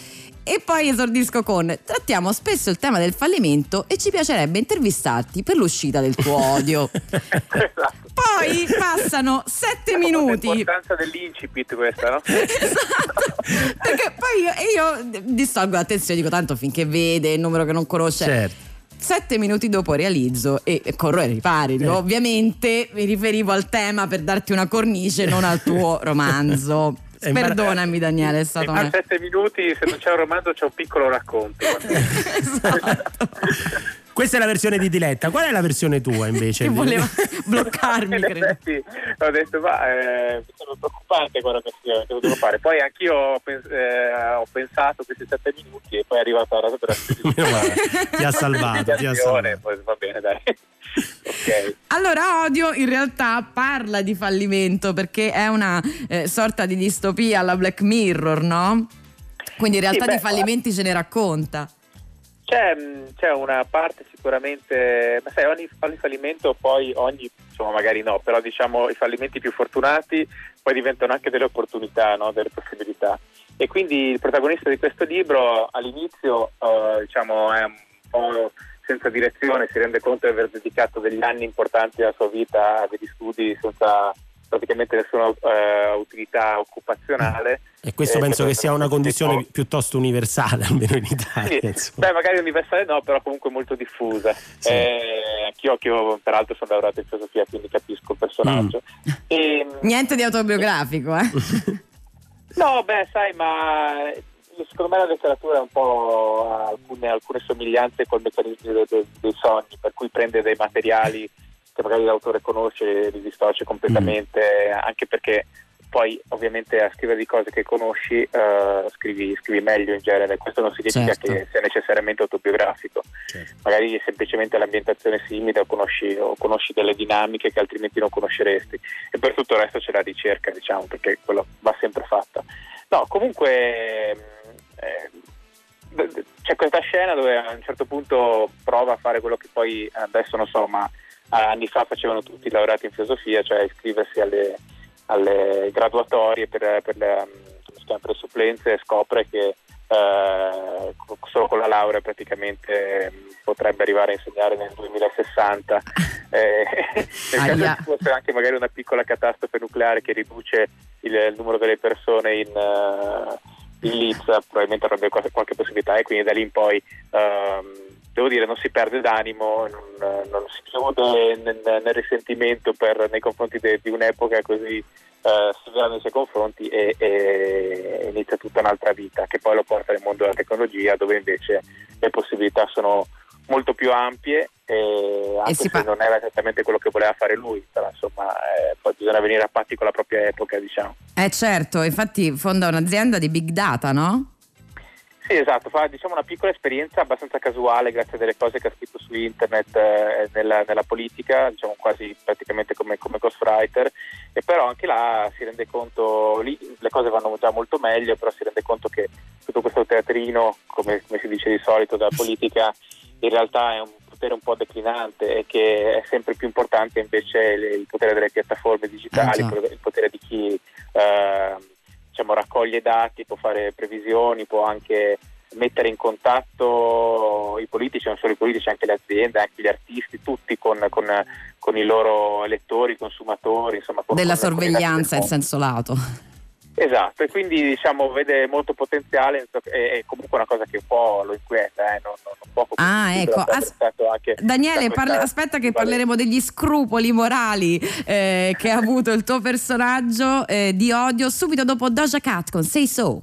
Speaker 2: e poi esordisco con trattiamo spesso il tema del fallimento e ci piacerebbe intervistarti per l'uscita del tuo odio [laughs]
Speaker 8: esatto.
Speaker 2: poi passano sette minuti
Speaker 8: L'importanza dell'incipit questa, no? [laughs]
Speaker 2: esatto perché poi io, io distolgo l'attenzione dico tanto finché vede il numero che non conosce
Speaker 3: Certo.
Speaker 2: Sette minuti dopo realizzo e corro ai ripari.
Speaker 3: Eh.
Speaker 2: Ovviamente mi riferivo al tema per darti una cornice, non al tuo romanzo. Perdonami, Daniele, è stato
Speaker 8: A
Speaker 2: una.
Speaker 8: sette minuti, se non c'è un romanzo, c'è un piccolo racconto. [laughs]
Speaker 2: esatto.
Speaker 3: Questa è la versione di Diletta. Qual è la versione tua invece?
Speaker 2: Che voleva [laughs] bloccarmi,
Speaker 8: In
Speaker 2: credo.
Speaker 8: effetti ho detto, ma eh, mi sembra preoccupante quello che, devo fare. Poi anch'io ho, pens- eh, ho pensato questi sette minuti e poi è arrivata la [laughs] data
Speaker 3: Meno male, ti ha salvato, ti ha salvato.
Speaker 8: Poi va bene, dai. Ok.
Speaker 2: Allora, Odio in realtà parla di fallimento perché è una eh, sorta di distopia alla Black Mirror, no? Quindi in realtà
Speaker 8: Sì, beh,
Speaker 2: di fallimenti ce ne racconta.
Speaker 8: C'è, mh, c'è una parte sicuramente, ma sai, ogni, ogni fallimento poi, ogni, insomma magari no, però diciamo i fallimenti più fortunati poi diventano anche delle opportunità, no? delle possibilità. E quindi il protagonista di questo libro all'inizio eh, diciamo è un po' senza direzione, si rende conto di aver dedicato degli anni importanti della sua vita a degli studi senza praticamente nessuna eh, utilità occupazionale.
Speaker 3: E questo
Speaker 8: Eh,
Speaker 3: penso che sia una
Speaker 8: tipo-
Speaker 3: condizione piuttosto universale, [laughs] almeno in Italia.
Speaker 8: sì, beh, magari universale no, però comunque molto diffusa.
Speaker 3: Sì.
Speaker 8: Eh, anch'io, anch'io, peraltro sono laureato in filosofia, quindi capisco il personaggio.
Speaker 3: Mm.
Speaker 8: E,
Speaker 2: Niente di autobiografico, eh? [laughs]
Speaker 8: no, beh, sai, ma secondo me la letteratura è un po' ha alcune, alcune somiglianze col meccanismo dei, dei- dei sogni, per cui prende dei materiali che magari l'autore conosce e li distorce completamente, anche perché poi ovviamente a scrivere di cose che conosci eh, scrivi, scrivi meglio in genere, questo non significa
Speaker 2: Certo.
Speaker 8: che sia necessariamente autobiografico,
Speaker 3: Certo.
Speaker 8: magari semplicemente l'ambientazione simile o conosci, o conosci delle dinamiche che altrimenti non conosceresti e per tutto il resto c'è la ricerca diciamo perché quello va sempre fatta. No, comunque eh, c'è questa scena dove a un certo punto prova a fare quello che poi adesso non so, ma anni fa facevano tutti i laureati in filosofia, cioè iscriversi alle, alle graduatorie per, per le, chiama, per le supplenze e scopre che eh, solo con la laurea praticamente mm, potrebbe arrivare a insegnare nel 2060 eh, [laughs] nel fosse anche magari una piccola catastrofe nucleare che riduce il, il numero delle persone in, eh, in Lizza probabilmente avrebbe qualche, qualche possibilità e quindi da lì in poi ehm, devo dire non si perde d'animo non, non si chiude nel, nel risentimento per- nei confronti de- di un'epoca così eh, severa nei suoi confronti e, e inizia tutta un'altra vita che poi lo porta nel mondo della tecnologia dove invece le possibilità sono molto più ampie e anche se
Speaker 2: pa-
Speaker 8: non era esattamente quello che voleva fare lui però insomma eh, poi bisogna venire a patti con la propria epoca diciamo
Speaker 2: Eh certo, infatti fonda un'azienda di big data, no?
Speaker 8: Sì, esatto, fa diciamo, una piccola esperienza abbastanza casuale grazie a delle cose che ha scritto su internet eh, nella, nella politica, diciamo quasi praticamente come, come ghostwriter, e però anche là si rende conto, lì le cose vanno già molto meglio, però si rende conto che tutto questo teatrino, come, come si dice di solito dalla politica, in realtà è un potere un po' declinante e che è sempre più importante invece il, potere delle piattaforme digitali,
Speaker 2: già.
Speaker 8: il potere di chi... eh, diciamo, raccoglie dati, può fare previsioni, può anche mettere in contatto i politici, non solo i politici, anche le aziende, anche gli artisti, tutti con, con- con i loro elettori, consumatori, insomma, con-
Speaker 2: Della sorveglianza in senso lato.
Speaker 8: Esatto, e quindi diciamo vede molto potenziale, è, comunque una cosa che un po' lo inquieta, eh, non, non, non può
Speaker 2: Ah, ecco. As-
Speaker 8: anche
Speaker 2: Daniele,
Speaker 8: da
Speaker 2: parla- aspetta che parleremo degli scrupoli morali eh, che ha avuto il tuo personaggio eh, di odio subito dopo Doja Cat con
Speaker 9: Say So.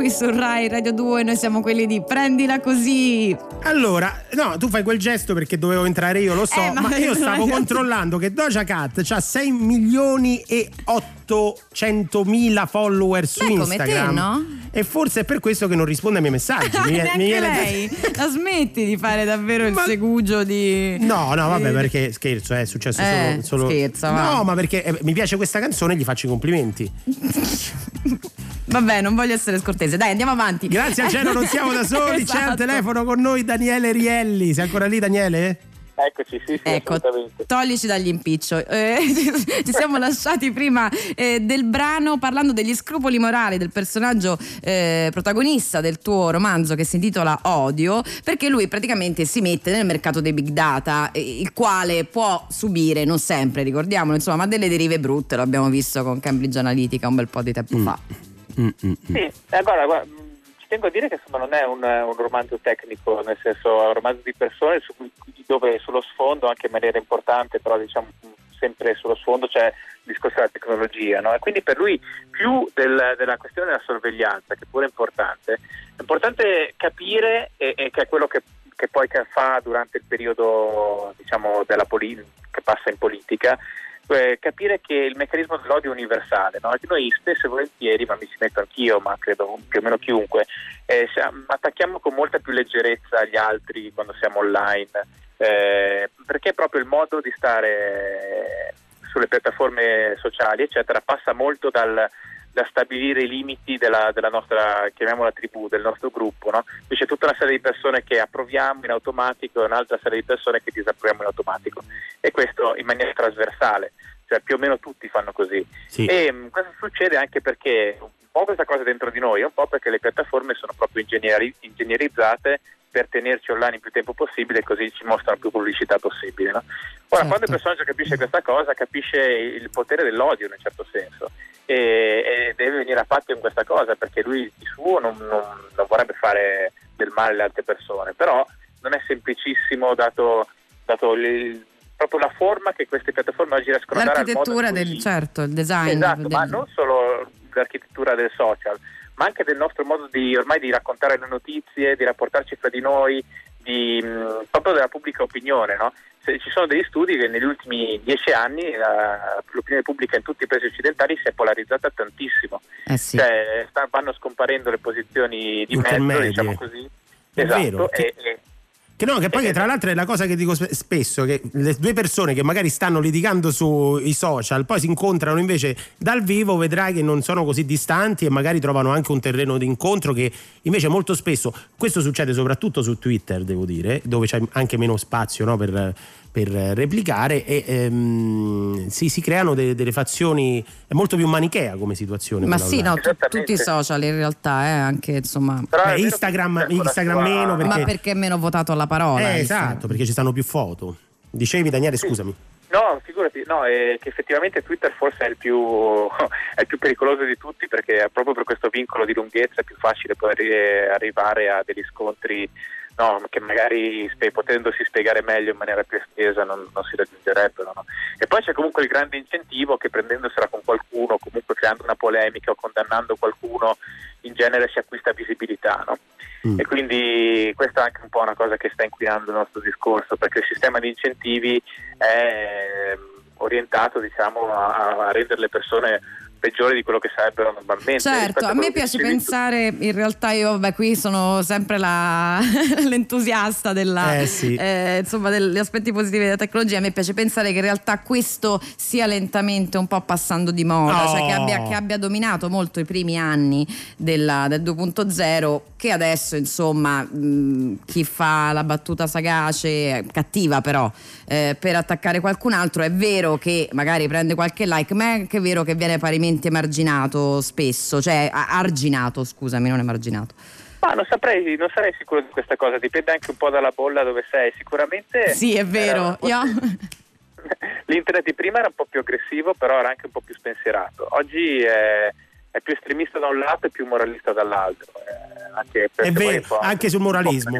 Speaker 2: Qui su Rai Radio 2, noi siamo quelli di Prendila così.
Speaker 3: Allora, no, tu fai quel gesto perché dovevo entrare io, lo so,
Speaker 2: Eh, ma-
Speaker 3: ma, io [laughs] stavo
Speaker 2: ragazzi.
Speaker 3: controllando che Doja Cat ha 6 milioni e 800 mila follower su
Speaker 2: Beh,
Speaker 3: Instagram.
Speaker 2: te, no?
Speaker 3: E forse è per questo che non risponde ai miei messaggi. [laughs] Mi mi viene-
Speaker 2: lei. [laughs] La smetti di fare davvero il
Speaker 3: Ma-
Speaker 2: segugio di.
Speaker 3: No, no, vabbè,
Speaker 2: Eh,
Speaker 3: perché scherzo, è successo
Speaker 2: Eh,
Speaker 3: solo, solo-
Speaker 2: scherza, va.
Speaker 3: No, ma perché eh, mi piace questa canzone e gli faccio i complimenti.
Speaker 2: Vabbè, non voglio essere scortese. Dai, andiamo avanti.
Speaker 3: Grazie al cielo non siamo da [laughs] soli, c'è al
Speaker 2: Esatto.
Speaker 3: telefono con noi Daniele Rielli. Sei ancora lì, Daniele?
Speaker 8: Eccoci, sì, sì,
Speaker 2: Ecco, toglici dagli impiccio. Eh, [laughs] ci siamo lasciati prima eh, del brano parlando degli scrupoli morali del personaggio eh, protagonista del tuo romanzo che si intitola Odio, perché lui praticamente si mette nel mercato dei big data, eh, il quale può subire, non sempre, ricordiamolo, insomma, ma delle derive brutte, lo abbiamo visto con Cambridge Analytica un bel po' di tempo fa.
Speaker 8: Sì, eh, guarda, guarda, mh, ci tengo a dire che insomma, non è un, un romanzo tecnico, nel senso è un romanzo di persone su dove sullo sfondo, anche in maniera importante, però diciamo sempre sullo sfondo c'è il discorso della tecnologia, no? e quindi per lui più del- della questione della sorveglianza, che pure è importante, è importante capire, e, e che è quello che, che poi fa durante il periodo diciamo, poli- che passa in politica, eh, capire che il meccanismo dell'odio è universale, no? Noi spesso e volentieri, ma mi ci metto anch'io, ma credo più o meno chiunque, eh, siamo- attacchiamo con molta più leggerezza gli altri quando siamo online, eh, perché proprio il modo di stare sulle piattaforme sociali, eccetera, passa molto dal, da stabilire i limiti della, della nostra, chiamiamola tribù, del nostro gruppo, no? C'è tutta una serie di persone che approviamo in automatico e un'altra serie di persone che disapproviamo in automatico e questo in maniera trasversale, cioè più o meno tutti fanno così.
Speaker 3: Sì.
Speaker 8: E mh, questo succede anche perché un po' questa cosa dentro di noi, un po' perché le piattaforme sono proprio ingegneri- ingegnerizzate per tenerci online il più tempo possibile così ci mostrano più pubblicità possibile. no? Ora,
Speaker 2: Certo.
Speaker 8: quando il personaggio capisce questa cosa, capisce il potere dell'odio in un certo senso e, e deve venire a patto in questa cosa perché lui di suo non, non- non vorrebbe fare del male alle altre persone, però non è semplicissimo dato, dato il- proprio la forma che queste piattaforme oggi riescono a dare al
Speaker 2: L'architettura del certo, il design.
Speaker 8: Esatto,
Speaker 2: del-
Speaker 8: ma non solo l'architettura del social, ma anche del nostro modo di ormai di raccontare le notizie, di rapportarci fra di noi, di, mh, proprio della pubblica opinione. No? Se- ci sono degli studi che negli ultimi dieci anni la- l'opinione pubblica in tutti i paesi occidentali si è polarizzata tantissimo,
Speaker 2: Eh sì.
Speaker 8: cioè sta- vanno scomparendo le posizioni di mezzo, diciamo così.
Speaker 3: È
Speaker 8: esatto,
Speaker 3: vero,
Speaker 8: e- e-
Speaker 3: Che no, che poi che tra l'altro è la cosa che dico spe- spesso, che le due persone che magari stanno litigando sui social, poi si incontrano invece dal vivo, vedrai che non sono così distanti e magari trovano anche un terreno di incontro che invece molto spesso, questo succede soprattutto su Twitter, devo dire, dove c'è anche meno spazio no, per, per replicare e ehm, si, si creano de- delle fazioni, è molto più manichea come situazione.
Speaker 2: Ma sì, no, tu-
Speaker 8: Esattamente.
Speaker 2: tutti i social in realtà, eh, anche insomma.
Speaker 3: Beh, Instagram, Instagram meno perché...
Speaker 2: Ma perché è meno votato alla parola?
Speaker 3: Eh, esatto, perché ci stanno più foto. Dicevi Daniele, scusami.
Speaker 8: No, figurati, no, è che effettivamente Twitter forse è il, più, [laughs] è il più pericoloso di tutti perché proprio per questo vincolo di lunghezza è più facile poi arri- arrivare a degli scontri no, che magari spe- potendosi spiegare meglio in maniera più estesa non, non si raggiungerebbero. no? E poi c'è comunque il grande incentivo che prendendosela con qualcuno, comunque creando una polemica o condannando qualcuno, in genere si acquista visibilità. No?
Speaker 3: Mm.
Speaker 8: E quindi questa è anche un po' una cosa che sta inquinando il nostro discorso, perché il sistema di incentivi è ehm, orientato diciamo, a, a rendere le persone peggiori di quello che sarebbero normalmente.
Speaker 2: Certo, a me piace
Speaker 8: dicevi tu.
Speaker 2: pensare, in realtà io, vabbè, qui sono sempre la- [laughs] l'entusiasta della,
Speaker 3: Eh, sì.
Speaker 2: eh, insomma, degli aspetti positivi della tecnologia, a me piace pensare che in realtà questo sia lentamente un po' passando di moda,
Speaker 3: No.
Speaker 2: cioè che abbia, che abbia dominato molto i primi anni della- del 2.0, che adesso insomma mh, chi fa la battuta sagace, cattiva però, eh, per attaccare qualcun altro, è vero che magari prende qualche like, ma è anche vero che viene parimenti emarginato spesso, cioè arginato, scusami, non emarginato.
Speaker 8: Ma non saprei, non sarei sicuro di questa cosa, dipende anche un po' dalla bolla dove sei. Sicuramente
Speaker 2: Sì, è vero. Io- [laughs]
Speaker 8: L'internet di prima era un po' più aggressivo, però era anche un po' più spensierato. Oggi è, è più estremista da un lato e più moralista dall'altro. eh, anche
Speaker 3: È vero, anche sul moralismo.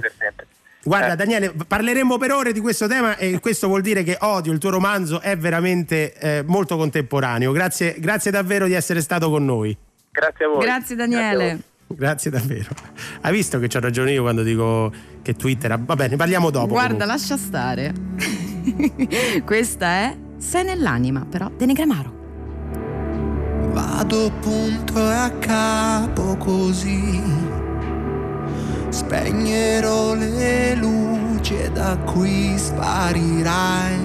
Speaker 3: Guarda
Speaker 8: Eh.
Speaker 3: Daniele, parleremo per ore di questo tema e questo vuol dire che Odio, il tuo romanzo, è veramente eh, molto contemporaneo. Grazie, grazie davvero di essere stato con noi.
Speaker 8: Grazie a voi.
Speaker 2: Grazie
Speaker 8: Grazie
Speaker 2: Daniele.
Speaker 8: voi.
Speaker 3: Grazie davvero. Hai visto che ho ragione io quando dico che Twitter. ha- Va bene, parliamo dopo.
Speaker 2: Guarda,
Speaker 3: comunque.
Speaker 2: lascia stare. [laughs] Questa è Sei nell'anima, però, De Negramaro.
Speaker 4: Vado punto e a capo così. Spegnerò le luci e da qui sparirai.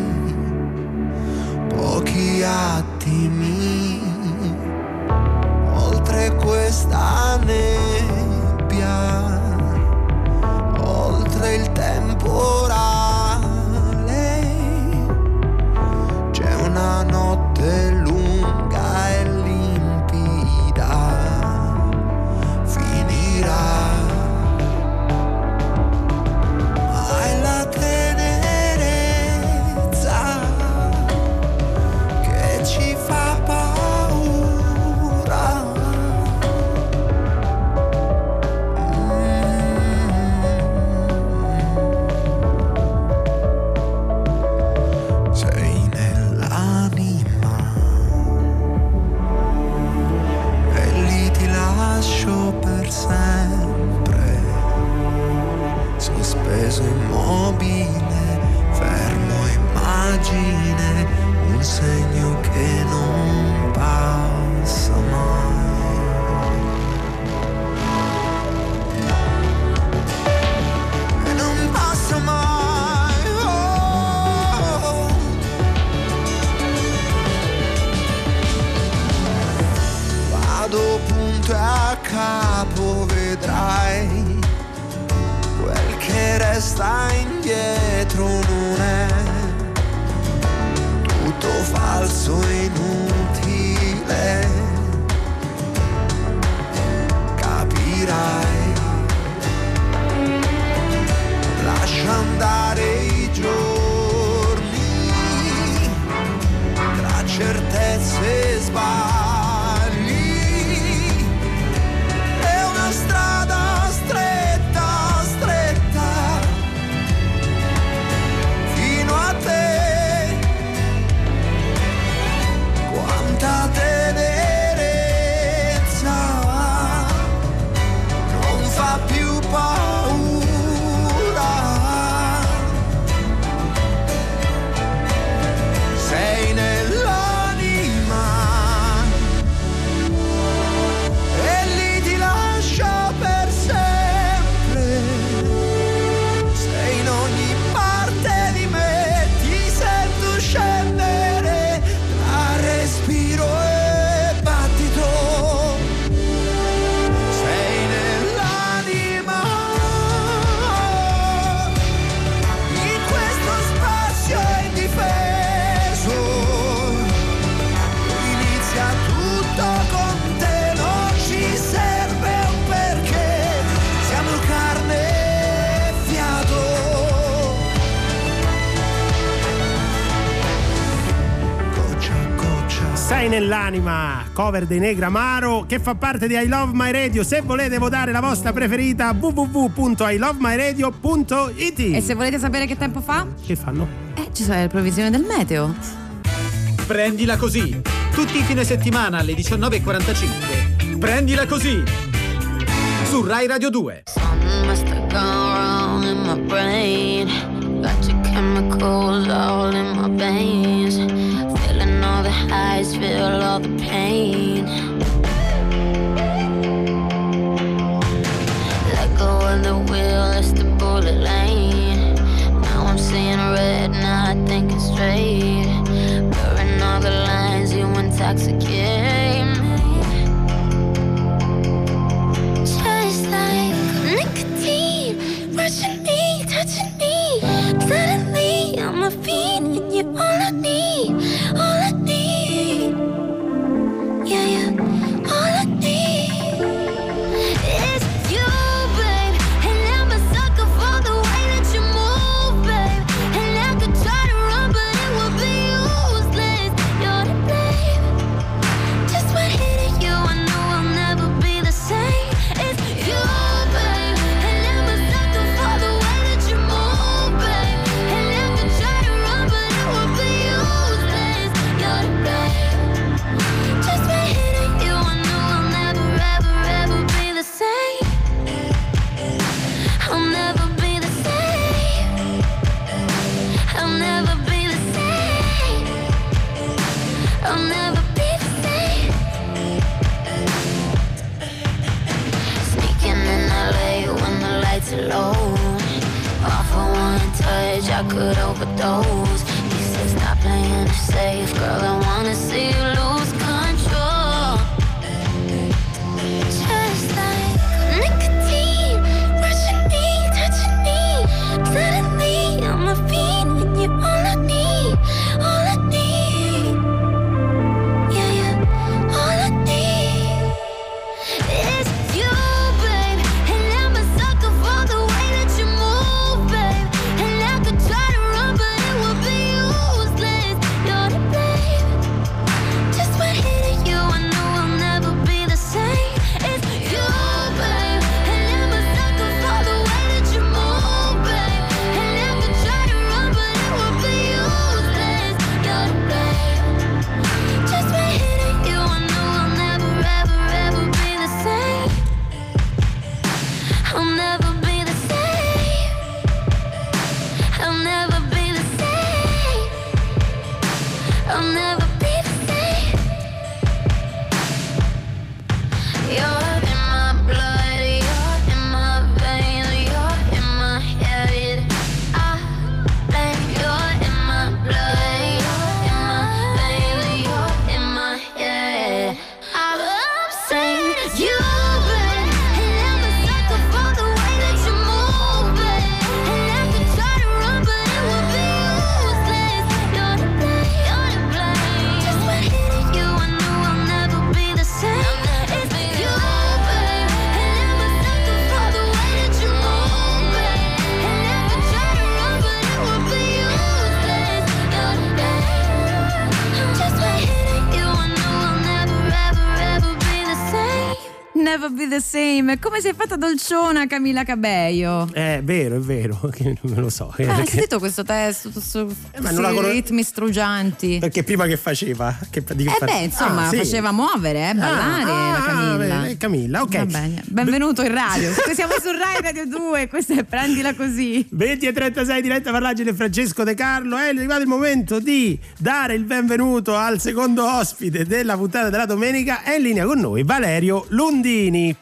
Speaker 4: Pochi attimi. Oltre questa nebbia.
Speaker 3: Cover dei Negramaro che fa parte di I Love My Radio. Se volete votare la vostra preferita www.ilovemyradio.it.
Speaker 2: E se volete sapere che tempo fa?
Speaker 3: Che fanno?
Speaker 2: Eh, ci sarà la previsione del meteo.
Speaker 1: Prendila così. Tutti i fine settimana alle 19.45. Prendila così. Su Rai Radio 2.
Speaker 9: Something must have gone wrong in my brain. Got your chemicals all in my veins. Highs, feel all the pain. Let go of the wheel, it's the bullet lane. Now I'm seeing red, not thinking straight. Blurring all the lines, you intoxicate Be the same.
Speaker 2: Come sei fatta dolciona Camilla Cabello?
Speaker 3: È vero, è vero, [laughs] che non lo so. eh,
Speaker 2: Ah, hai sentito questo testo? Su,
Speaker 3: la conos-
Speaker 2: ritmi strugianti.
Speaker 3: perché prima che faceva? Che, di che
Speaker 2: Eh
Speaker 3: fa-
Speaker 2: beh, insomma,
Speaker 3: Ah, sì.
Speaker 2: faceva muovere, eh, ballare
Speaker 3: Ah,
Speaker 2: la
Speaker 3: ah,
Speaker 2: Camilla.
Speaker 3: beh, Camilla, ok.
Speaker 2: Va bene. Benvenuto in radio. [laughs] Siamo su Rai Radio 2, questa è Prendila Così.
Speaker 3: 20 e 36 diretta parlagine Francesco De Carlo è arrivato il momento di dare il benvenuto al secondo ospite della puntata della domenica è in linea con noi Valerio Lundini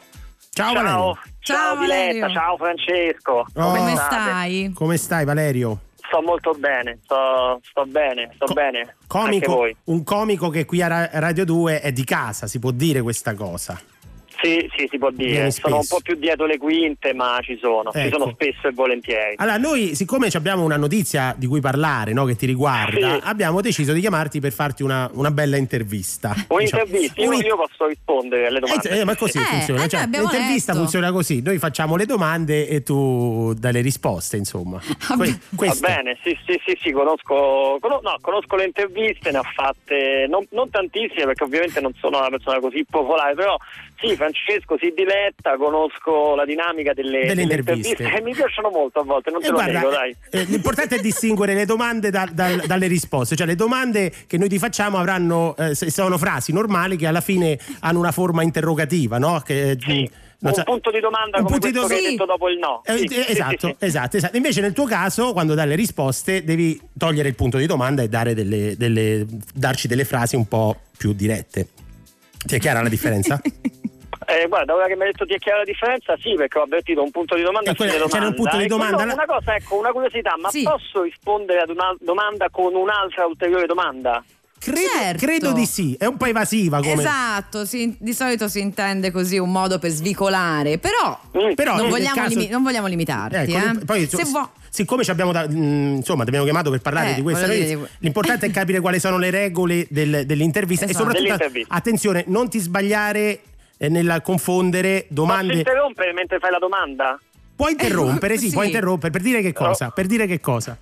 Speaker 3: ciao, Valerio
Speaker 2: Ciao,
Speaker 10: Diletta,
Speaker 2: Valerio.
Speaker 10: ciao Francesco.
Speaker 3: Oh.
Speaker 2: Come stai?
Speaker 3: come stai Valerio?
Speaker 10: Sto molto bene, sto, sto bene, sto
Speaker 3: Co-
Speaker 10: bene. Anche
Speaker 3: comico,
Speaker 10: voi.
Speaker 3: un comico che qui a Ra- Radio 2 è di casa si può dire questa cosa
Speaker 10: Sì, sì, si può dire. Sono un po' più dietro le quinte, ma ci sono. Ci
Speaker 3: Ecco.
Speaker 10: sono spesso e volentieri.
Speaker 3: allora noi siccome ci abbiamo una notizia di cui parlare no, che ti riguarda
Speaker 10: Sì.
Speaker 3: abbiamo deciso di chiamarti per farti una, una bella intervista
Speaker 10: Un'intervista, io,
Speaker 3: Un'in-
Speaker 10: io posso rispondere alle domande.
Speaker 3: Eh, eh, ma così
Speaker 2: Eh,
Speaker 3: funziona.
Speaker 2: eh,
Speaker 3: cioè, l'intervista
Speaker 2: letto.
Speaker 3: funziona così: noi facciamo le domande e tu dai le risposte, insomma. [laughs] Que-
Speaker 10: Va bene, sì, sì, sì, sì, conosco, cono- no, conosco le interviste, ne ho fatte non, non tantissime perché ovviamente non sono una persona così popolare, però sì, Francesco si diletta, conosco la dinamica delle,
Speaker 3: Delle
Speaker 10: delle
Speaker 3: interviste.
Speaker 10: e mi piacciono molto a volte, non
Speaker 3: E
Speaker 10: te lo
Speaker 3: guarda,
Speaker 10: nego, dai.
Speaker 3: eh, l'importante è distinguere le domande da- dal- dalle risposte, cioè le domande che noi ti facciamo avranno, eh, sono frasi normali che alla fine hanno una forma interrogativa, no? Che,
Speaker 10: Sì,
Speaker 3: non
Speaker 10: un
Speaker 3: so-
Speaker 10: punto di domanda
Speaker 3: un
Speaker 10: come
Speaker 3: punto di
Speaker 10: questo che
Speaker 3: do-
Speaker 10: hai detto dopo il no.
Speaker 3: Eh,
Speaker 10: Sì,
Speaker 3: eh,
Speaker 10: sì, sì,
Speaker 3: esatto,
Speaker 10: sì.
Speaker 3: esatto, esatto. Invece nel tuo caso, quando dai le risposte, devi togliere il punto di domanda e dare delle, delle- darci delle frasi un po' più dirette. Ti è chiara la differenza? [laughs]
Speaker 10: Eh, guarda, ora che mi hai detto ti è chiara la differenza, sì, perché ho avvertito un punto di domanda
Speaker 3: Eh,
Speaker 10: e
Speaker 3: quella-
Speaker 10: domanda.
Speaker 3: c'era un punto di
Speaker 10: E quello-
Speaker 3: domanda, la-
Speaker 10: Una cosa, ecco, una curiosità, ma
Speaker 2: Sì.
Speaker 10: posso rispondere ad una domanda con un'altra ulteriore domanda?
Speaker 3: Credo,
Speaker 2: Certo.
Speaker 3: credo di sì, è un po' evasiva come...
Speaker 2: Esatto, si- di solito si intende così un modo per svicolare, però,
Speaker 10: Mm.
Speaker 3: Però
Speaker 2: non, vogliamo
Speaker 3: caso-
Speaker 2: limi- non vogliamo limitarti.
Speaker 3: Ecco,
Speaker 2: eh.
Speaker 3: poi,
Speaker 2: Se vuoi-
Speaker 3: siccome ci abbiamo da- mh, insomma, ti abbiamo chiamato per parlare
Speaker 2: Eh,
Speaker 3: di questa notizia,
Speaker 2: dire-
Speaker 3: l'importante è capire quali sono le regole del- dell'intervista
Speaker 2: Esatto.
Speaker 3: e soprattutto attenzione, non ti sbagliare eh, nel confondere
Speaker 10: Posso
Speaker 3: domande.
Speaker 10: interrompere mentre fai la domanda?
Speaker 3: Puoi interrompere, [laughs] sì,
Speaker 2: Sì.
Speaker 3: puoi interrompere per dire che cosa?
Speaker 10: Oh.
Speaker 3: Per dire che cosa?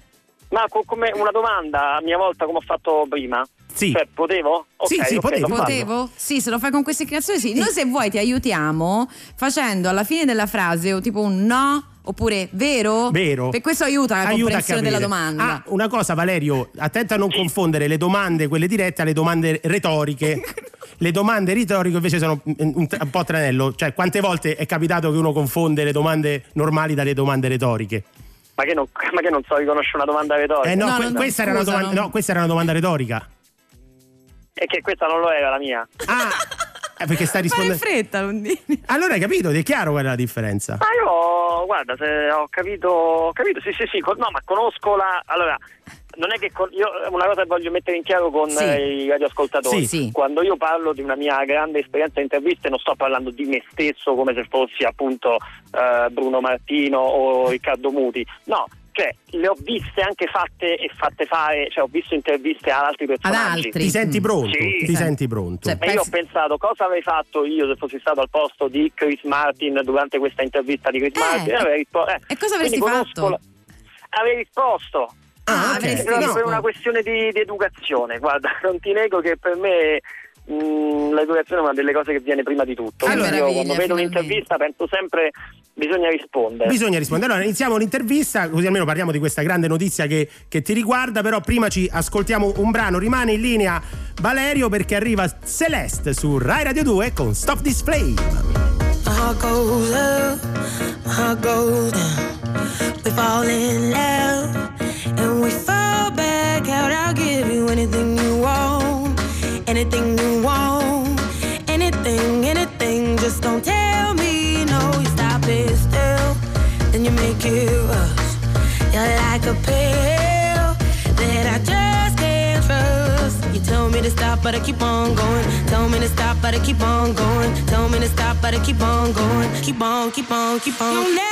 Speaker 10: Ma co- come una domanda a mia volta come ho fatto prima?
Speaker 3: Sì.
Speaker 10: Cioè, potevo? Ok,
Speaker 3: Sì, sì,
Speaker 10: ok,
Speaker 3: potevo.
Speaker 2: Potevo? Sì, se lo fai con questa inclinazione sì. Noi se vuoi ti aiutiamo facendo alla fine della frase o tipo un no oppure vero?
Speaker 3: Vero.
Speaker 2: Per questo aiuta la
Speaker 3: Aiuta a
Speaker 2: comprensione della domanda.
Speaker 3: Ah, una cosa, Valerio, attenta a non confondere le domande, quelle dirette, alle domande retoriche. [laughs] le domande retoriche invece sono un, un- un po' tranello. Cioè, quante volte è capitato che uno confonde le domande normali dalle domande retoriche?
Speaker 10: Ma che non, ma che non so riconoscere una domanda retorica?
Speaker 3: Eh no,
Speaker 2: No,
Speaker 3: que-
Speaker 2: no,
Speaker 3: questa, era
Speaker 2: scusa,
Speaker 3: una domanda,
Speaker 2: non-
Speaker 3: no, questa era una domanda retorica.
Speaker 10: E che questa non lo era la mia.
Speaker 3: Ah, eh, perché stai
Speaker 2: Fare in
Speaker 3: rispondendo.
Speaker 2: fretta, Lundini.
Speaker 3: Allora hai capito, ti è chiaro qual è la differenza?
Speaker 10: Ma io, guarda, se ho capito, ho capito, sì, sì, sì, no, ma conosco la, allora, non è che con- io una cosa che voglio mettere in chiaro con
Speaker 2: Sì.
Speaker 10: eh, i radioascoltatori.
Speaker 2: Sì, sì.
Speaker 10: Quando io parlo di una mia grande esperienza in interviste non sto parlando di me stesso come se fossi appunto eh, Bruno Martino o Riccardo Muti. No, cioè le ho viste anche fatte e fatte fare, cioè ho visto interviste ad altri personaggi.
Speaker 2: altri.
Speaker 3: Ti senti
Speaker 2: Mm.
Speaker 3: pronto?
Speaker 10: Sì.
Speaker 3: Ti senti pronto?
Speaker 2: Cioè,
Speaker 10: E io ho
Speaker 2: Pensi-
Speaker 10: pensato cosa avrei fatto io se fossi stato al posto di Chris Martin durante questa intervista di Chris
Speaker 2: Eh,
Speaker 10: Martin.
Speaker 2: e-
Speaker 10: avrei rispo- eh,
Speaker 2: e cosa avresti
Speaker 10: quindi
Speaker 2: fatto?
Speaker 10: la- Avrei risposto.
Speaker 2: Ah,
Speaker 3: ok.
Speaker 2: avresti
Speaker 10: Però
Speaker 2: risposto.
Speaker 10: per una questione di, di educazione, guarda, [laughs] non ti nego che per me mh, l'educazione è una delle cose che viene prima di tutto.
Speaker 2: Che
Speaker 10: Quindi io quando vedo
Speaker 2: finalmente.
Speaker 10: un'intervista penso sempre bisogna rispondere.
Speaker 3: Bisogna rispondere. Allora, iniziamo l'intervista, così almeno parliamo di questa grande notizia che, che ti riguarda. Però prima ci ascoltiamo un brano. Rimane in linea Valerio perché arriva Celeste su Rai Radio 2 con Stop This Flame.
Speaker 11: My heart goes up, my heart goes down. We fall in love anything you want, anything, anything. Just don't tell me no. You stop it still, then you make it rush. You're like a pill that I just can't trust. You tell me to stop, but I keep on going. Tell me to stop, but I keep on going. Tell me to stop, but I keep on going. Keep on, keep on, keep on.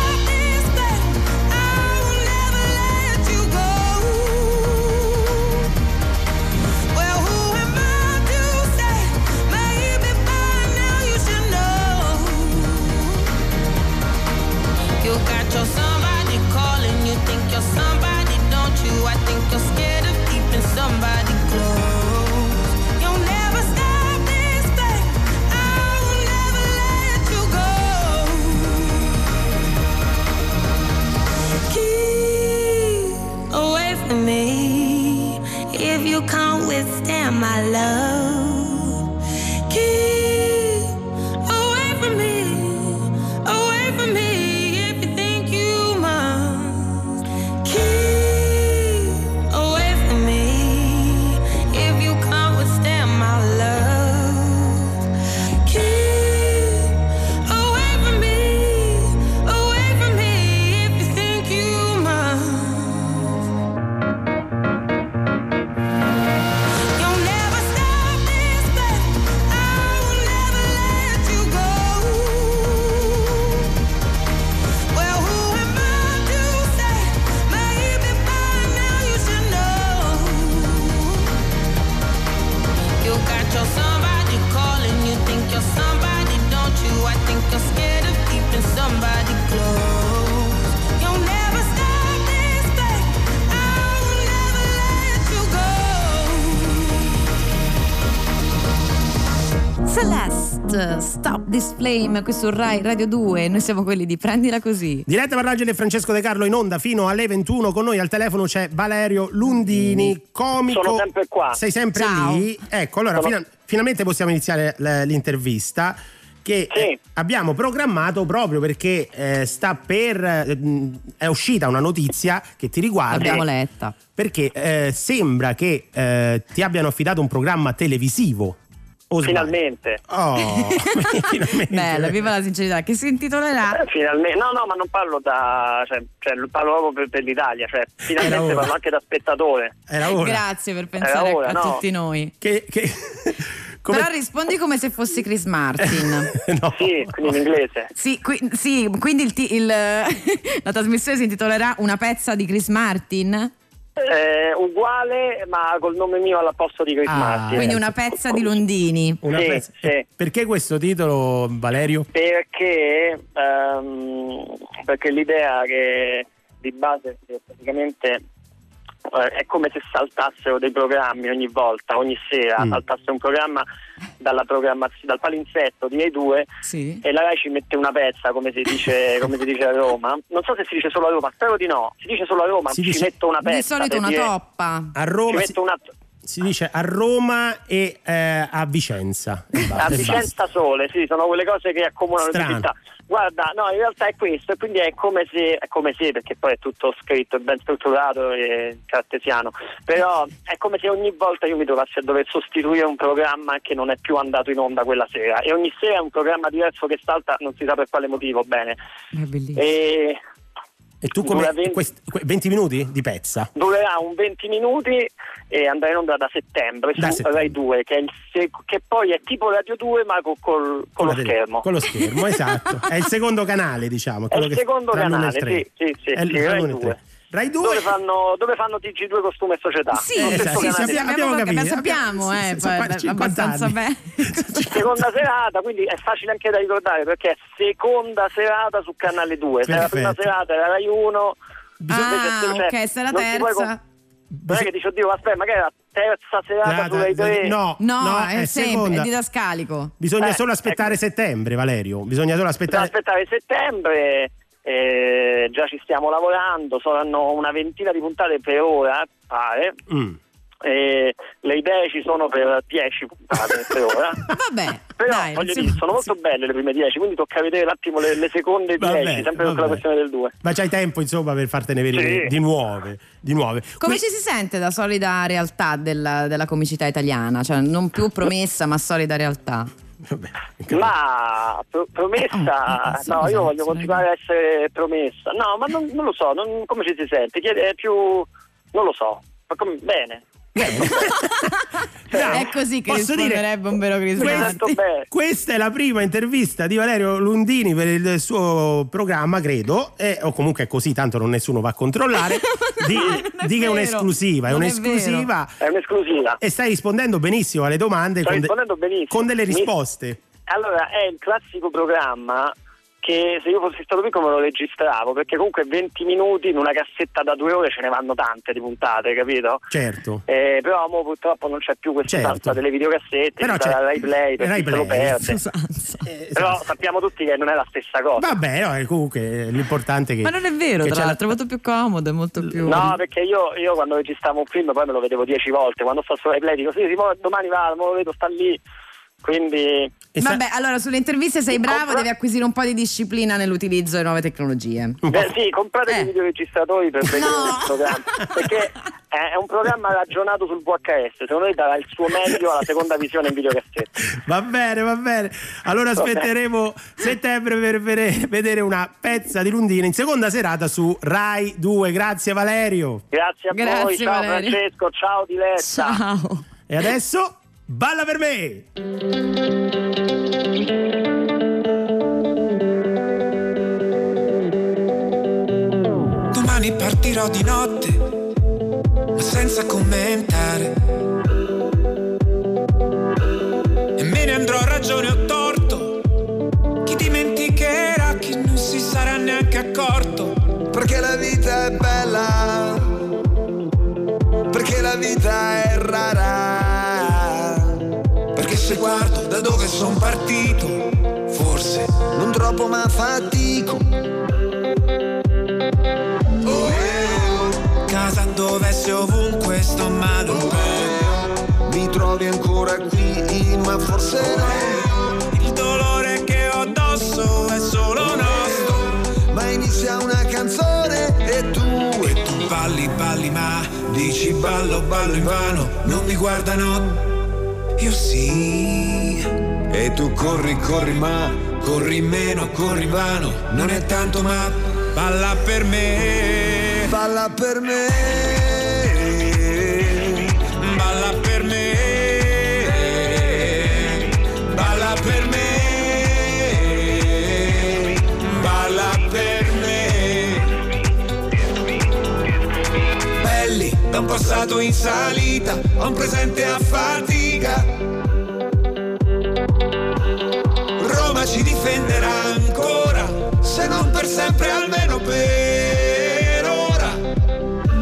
Speaker 11: my love.
Speaker 2: Flame, qui su Rai Radio 2, noi siamo quelli di Prendila Così.
Speaker 3: Diretta Parlagine e Francesco De Carlo in onda fino alle 21. Con noi al telefono c'è Valerio Lundini, comico.
Speaker 10: Sono sempre qua.
Speaker 3: Sei sempre
Speaker 2: Ciao.
Speaker 3: lì? Ecco, allora
Speaker 10: Sono-
Speaker 3: fina- finalmente possiamo iniziare l'intervista che
Speaker 10: Sì.
Speaker 3: eh, abbiamo programmato proprio perché eh, sta per eh, è uscita una notizia che ti riguarda
Speaker 2: L'abbiamo letta.
Speaker 3: perché eh, sembra che eh, ti abbiano affidato un programma televisivo.
Speaker 10: Finalmente.
Speaker 3: Oh, [laughs] finalmente.
Speaker 2: Bella, viva la sincerità, che si intitolerà
Speaker 10: Eh, Finalmente, no, no, ma non parlo da, cioè, cioè, parlo proprio per, per l'Italia, cioè, finalmente parlo anche da spettatore.
Speaker 3: Era ora.
Speaker 2: Grazie per pensare
Speaker 10: ora,
Speaker 2: a
Speaker 10: no.
Speaker 2: tutti noi.
Speaker 3: Che, che- [laughs] come-
Speaker 2: Però rispondi come se fossi Chris Martin. [laughs]
Speaker 3: no.
Speaker 10: Sì, quindi in inglese.
Speaker 2: Sì, qui- sì, quindi il il- la trasmissione si intitolerà Una pezza di Chris Martin?
Speaker 10: Eh, uguale, ma col nome mio al posto di Chris
Speaker 3: Ah,
Speaker 10: Martin.
Speaker 2: Quindi una pezza di Londini.
Speaker 3: Una
Speaker 10: Sì,
Speaker 3: pezza-
Speaker 10: sì.
Speaker 3: Perché questo titolo, Valerio?
Speaker 10: Perché, ehm, perché l'idea che di base praticamente eh, è come se saltassero dei programmi ogni volta, ogni sera,
Speaker 3: Mm.
Speaker 10: saltasse un programma dalla programmazione, dal palinsetto di Rai 2
Speaker 2: Sì.
Speaker 10: e la Rai ci mette una pezza come si dice, [laughs] come si dice a Roma. Non so se si dice solo a Roma, spero di no. Si dice solo a Roma,
Speaker 3: Si
Speaker 10: ci
Speaker 3: dice-
Speaker 10: metto una pezza.
Speaker 2: Di solito una
Speaker 10: dire-
Speaker 2: toppa.
Speaker 3: A
Speaker 10: Ci
Speaker 3: Roma si,
Speaker 10: metto una
Speaker 3: si dice a Roma e eh, a Vicenza. [laughs]
Speaker 10: A Vicenza Sole, sì, sono quelle cose che accomunano le
Speaker 3: Strano.
Speaker 10: città. Guarda, no, in realtà è questo, e quindi è come se, è come se, perché poi è tutto scritto, ben strutturato e cartesiano, però è come se ogni volta io mi trovassi a dover sostituire un programma che non è più andato in onda quella sera, e ogni sera è un programma diverso che salta, non si sa per quale motivo, bene.
Speaker 2: È bellissimo.
Speaker 10: E
Speaker 3: E tu come
Speaker 10: Dura venti-
Speaker 3: quest- que- 20 minuti di pezza?
Speaker 10: durerà un 20 minuti e andrà in onda da settembre
Speaker 3: Da
Speaker 10: su
Speaker 3: settembre.
Speaker 10: Rai 2, che, il che poi è tipo Radio 2 ma co- col- con lo schermo.
Speaker 3: Con lo schermo, esatto. È il secondo canale, diciamo.
Speaker 10: È il
Speaker 3: che-
Speaker 10: secondo canale, sì, sì, sì,
Speaker 3: È
Speaker 10: sì, Rai
Speaker 3: l'uno e il
Speaker 10: 2.
Speaker 3: Tre. Rai 2
Speaker 10: Dove fanno, dove fanno TG2 costume e società?
Speaker 2: Sì,
Speaker 3: esatto, sì, sì, abbiamo capito.
Speaker 2: sappiamo,
Speaker 3: Sì,
Speaker 2: eh,
Speaker 3: sì, sono
Speaker 2: poi,
Speaker 3: quasi 50
Speaker 2: abbastanza bene. [laughs]
Speaker 10: Seconda serata, quindi è facile anche da ricordare perché è seconda serata su canale 2. Se la prima serata era Rai 1.
Speaker 2: Ah,
Speaker 10: invece, cioè,
Speaker 2: ok, se la terza.
Speaker 10: Non è che dici, oddio, aspetta, magari la terza serata su Rai 3.
Speaker 3: No,
Speaker 2: No,
Speaker 3: no,
Speaker 2: è,
Speaker 3: è
Speaker 2: sempre, è didascalico.
Speaker 3: Bisogna
Speaker 10: Eh,
Speaker 3: solo aspettare settembre, Valerio. Bisogna solo
Speaker 10: Bisogna
Speaker 3: aspettare.
Speaker 10: aspettare settembre, eh, già ci stiamo lavorando, saranno una ventina di puntate per ora, pare.
Speaker 3: Mm.
Speaker 10: e le idee ci sono per 10 puntate per ora. [laughs]
Speaker 2: Vabbè,
Speaker 10: Però
Speaker 2: dai,
Speaker 10: voglio
Speaker 2: insomma,
Speaker 10: dire, sono molto belle le prime 10, quindi tocca vedere un attimo le, le seconde
Speaker 3: Va
Speaker 10: 10,
Speaker 3: bene,
Speaker 10: sempre per la questione del 2.
Speaker 3: Ma c'hai tempo, insomma, per fartene venire
Speaker 10: Sì.
Speaker 3: di nuove. Di nuove.
Speaker 2: Come
Speaker 3: Que-
Speaker 2: ci si sente da solida realtà della, della comicità italiana? Cioè, non più promessa, ma solida realtà.
Speaker 10: Ma pro- promessa,
Speaker 2: Eh, eh,
Speaker 10: no, io voglio
Speaker 2: scusa.
Speaker 10: continuare a essere promessa. No, ma non, non lo so, non- come ci si sente? Chiede, è più, non lo so, ma come, bene.
Speaker 3: Dai, [laughs]
Speaker 2: è così che
Speaker 3: posso dire-
Speaker 2: risponderebbe un vero
Speaker 10: Mi
Speaker 2: Crisanti.
Speaker 10: bene.
Speaker 3: Questa è la prima intervista di Valerio Lundini per il suo programma, credo, e, o comunque è così, tanto non nessuno va a controllare. [laughs] Di,
Speaker 2: Non è
Speaker 3: di che è un'esclusiva, è
Speaker 2: è
Speaker 3: un'esclusiva.
Speaker 10: È un'esclusiva.
Speaker 3: E stai rispondendo benissimo alle domande con, de-
Speaker 10: rispondendo benissimo.
Speaker 3: con delle
Speaker 10: Mi-
Speaker 3: risposte.
Speaker 10: Allora, è il classico programma che se io fossi stato piccolo me lo registravo, perché comunque 20 minuti in una cassetta da due ore ce ne vanno tante di puntate, capito?
Speaker 3: Certo.
Speaker 10: Eh, però mo purtroppo non c'è più questa
Speaker 3: Certo.
Speaker 10: stanza delle videocassette,
Speaker 3: Però c'è-
Speaker 10: sarà Rai Play per
Speaker 3: Rai
Speaker 10: se lo
Speaker 3: Play,
Speaker 10: perde.
Speaker 2: Usanza. [laughs]
Speaker 3: Eh,
Speaker 10: Però
Speaker 3: esatto.
Speaker 10: sappiamo tutti che non è la stessa cosa.
Speaker 3: Vabbè, no, comunque l'importante è che.
Speaker 2: Ma non è vero, tra l'altro, è molto più comodo, è molto più...
Speaker 10: No, perché io, io quando registravo un film poi me lo vedevo dieci volte, quando sto su Rai Play dico sì, sì, domani va, me lo vedo, sta lì. Quindi
Speaker 3: e sa-
Speaker 2: Vabbè, allora sulle interviste sei bravo,
Speaker 10: Compra-
Speaker 2: devi acquisire un po' di disciplina nell'utilizzo delle nuove tecnologie.
Speaker 3: un po'-
Speaker 10: Eh, sì, comprate
Speaker 2: Eh.
Speaker 10: dei videoregistratori per vedere
Speaker 2: No.
Speaker 10: il programma. Perché è un programma ragionato sul VHS, secondo me darà il suo meglio alla seconda visione in videocassetta.
Speaker 3: Va bene, va bene. Allora
Speaker 10: Va bene.
Speaker 3: aspetteremo settembre per vedere una pezza di Lundini in seconda serata su Rai 2. Grazie Valerio.
Speaker 10: Grazie a voi,
Speaker 2: Grazie,
Speaker 10: ciao
Speaker 2: Valerio.
Speaker 10: Francesco, ciao Diletta.
Speaker 2: Ciao.
Speaker 3: E adesso balla per me.
Speaker 12: Domani partirò di notte, ma senza commentare. E me ne andrò a ragione o torto. Chi dimenticherà, chi non si sarà neanche accorto.
Speaker 4: Perché la vita è bella, perché la vita è rara. Perché se guardo da dove sono partito, forse non troppo ma fatico. Oh, eh,
Speaker 12: Casa dove sei ovunque sto male un po'.
Speaker 4: mi trovi ancora qui, ma forse no.
Speaker 12: Il dolore che ho addosso è solo nostro.
Speaker 4: Ma inizia una canzone e tu, e Tu
Speaker 12: balli, balli, ma dici ballo, ballo in vano. Non mi guardano. Io sì.
Speaker 4: E tu corri, corri, ma
Speaker 12: Corri meno, corri vano. Non è tanto, ma balla per me.
Speaker 4: balla per me.
Speaker 12: Balla per me. Balla per me. Belli, un passato in salita, ho un presente a fatica. Roma ci difenderà ancora, se non per sempre almeno per ora.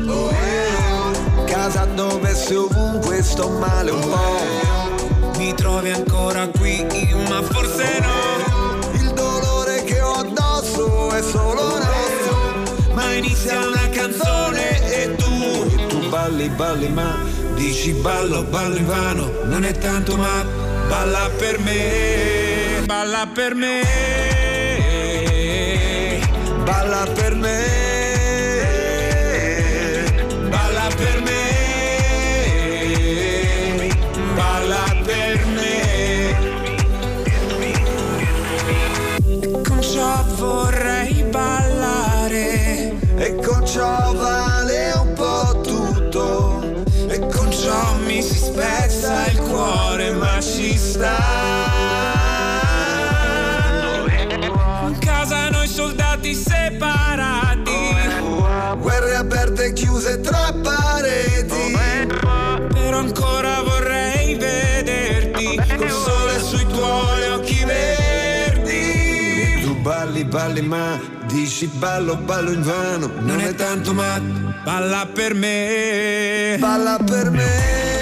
Speaker 12: Oh, eh.
Speaker 4: Casa dove se ovunque sto male un po'.
Speaker 12: Mi trovi ancora qui, ma forse no.
Speaker 4: Il dolore che ho addosso è solo nostro.
Speaker 12: Ma inizia una canzone e tu,
Speaker 4: E tu balli, balli, ma
Speaker 12: dici ballo, ballo in vano, non è tanto ma balla per me, balla per me.
Speaker 4: balla per me. Balli, ma dici ballo, ballo in vano.
Speaker 12: Non è tanto ma balla per me.
Speaker 4: Balla per me.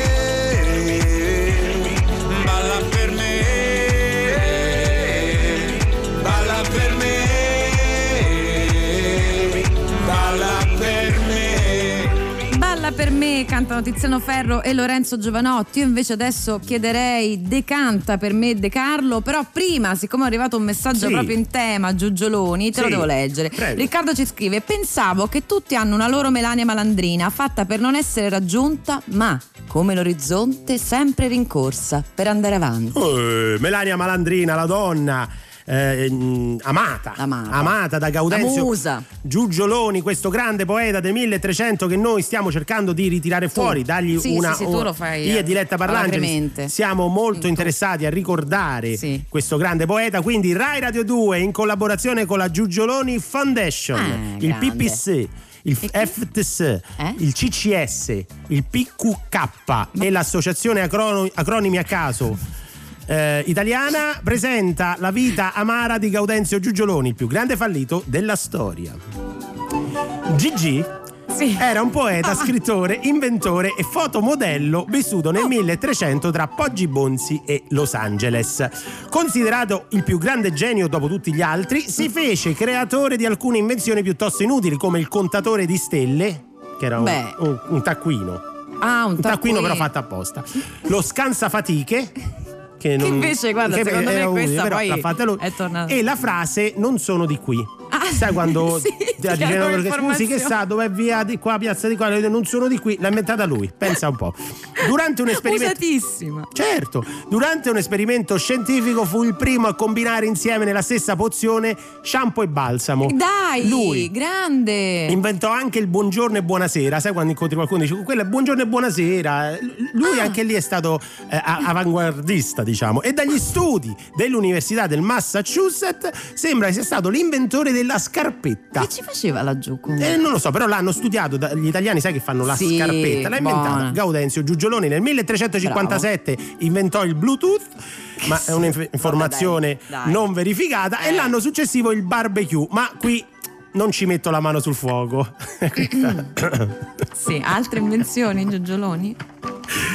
Speaker 12: Per me,
Speaker 2: cantano Tiziano Ferro e Lorenzo Giovanotti. Io invece adesso chiederei decanta per me De Carlo, però prima, siccome è arrivato un messaggio
Speaker 3: Sì.
Speaker 2: proprio in tema, Giugioloni, te lo
Speaker 3: Sì,
Speaker 2: devo leggere.
Speaker 3: prego.
Speaker 2: Riccardo ci scrive: Pensavo che tutti hanno una loro Melania malandrina, fatta per non essere raggiunta, ma come l'orizzonte sempre rincorsa per andare avanti.
Speaker 3: Eh, Melania Malandrina, la donna. Eh, mm, amata,
Speaker 2: Amata.
Speaker 3: da Gaudenzio
Speaker 2: La musa.
Speaker 3: Giugioloni, questo grande poeta del 1300 che noi stiamo cercando di ritirare fuori, dargli
Speaker 2: Sì,
Speaker 3: una
Speaker 2: sì, sì, tu fai,
Speaker 3: io e
Speaker 2: eh,
Speaker 3: Diletta Parlangeli siamo molto interessati a ricordare questo grande poeta, quindi Rai Radio 2 in collaborazione con la Giugioloni Foundation,
Speaker 2: Ah,
Speaker 3: il
Speaker 2: grande.
Speaker 3: PPC il FTS, il CCS, il PQK e l'associazione acrono- acronimi a caso eh, italiana presenta la vita amara di Gaudenzio Giugioloni, il più grande fallito della storia. Gigi era un poeta, scrittore, inventore e fotomodello vissuto nel 1300 tra Poggi Bonzi e Los Angeles. Considerato il più grande genio dopo tutti gli altri, si fece creatore di alcune invenzioni piuttosto inutili come il contatore di stelle, che era un, un- un taccuino.
Speaker 2: Ah, un,
Speaker 3: Un taccuino però fatto apposta. Lo scansafatiche. Che, non-
Speaker 2: invece, guarda,
Speaker 3: che
Speaker 2: secondo me questa
Speaker 3: però
Speaker 2: poi
Speaker 3: l'ha fatta lui.
Speaker 2: è tornata.
Speaker 3: E la frase non sono di qui. Sai quando [laughs]
Speaker 2: sì,
Speaker 3: ti
Speaker 2: danno
Speaker 3: perché scusi che sa dove è via di qua, piazza di qua, non sono di qui, l'ha inventata lui, pensa un po'. Durante un esperimento
Speaker 2: Usatissima.
Speaker 3: Certo, durante un esperimento scientifico fu il primo a combinare insieme nella stessa pozione shampoo e balsamo.
Speaker 2: Dai,
Speaker 3: Lui
Speaker 2: grande.
Speaker 3: inventò anche il buongiorno e buonasera. Sai quando incontri qualcuno e dici quello è buongiorno e buonasera. Lui anche lì è stato eh, avanguardista, diciamo. E dagli studi dell'Università del Massachusetts sembra che sia stato l'inventore della scarpetta.
Speaker 2: Che ci faceva laggiù comunque?
Speaker 3: Eh, non lo so, però l'hanno studiato da- gli italiani, sai che fanno la
Speaker 2: Sì,
Speaker 3: scarpetta. L'ha inventata
Speaker 2: buona.
Speaker 3: Gaudenzio Giugioloni nel 1357 inventò il Bluetooth, ma è un'informazione
Speaker 2: dai, dai.
Speaker 3: non verificata. E
Speaker 2: Eh.
Speaker 3: l'anno successivo il barbecue, ma qui non ci metto la mano sul fuoco. [coughs] [coughs]
Speaker 2: Sì, altre invenzioni, Giugioloni?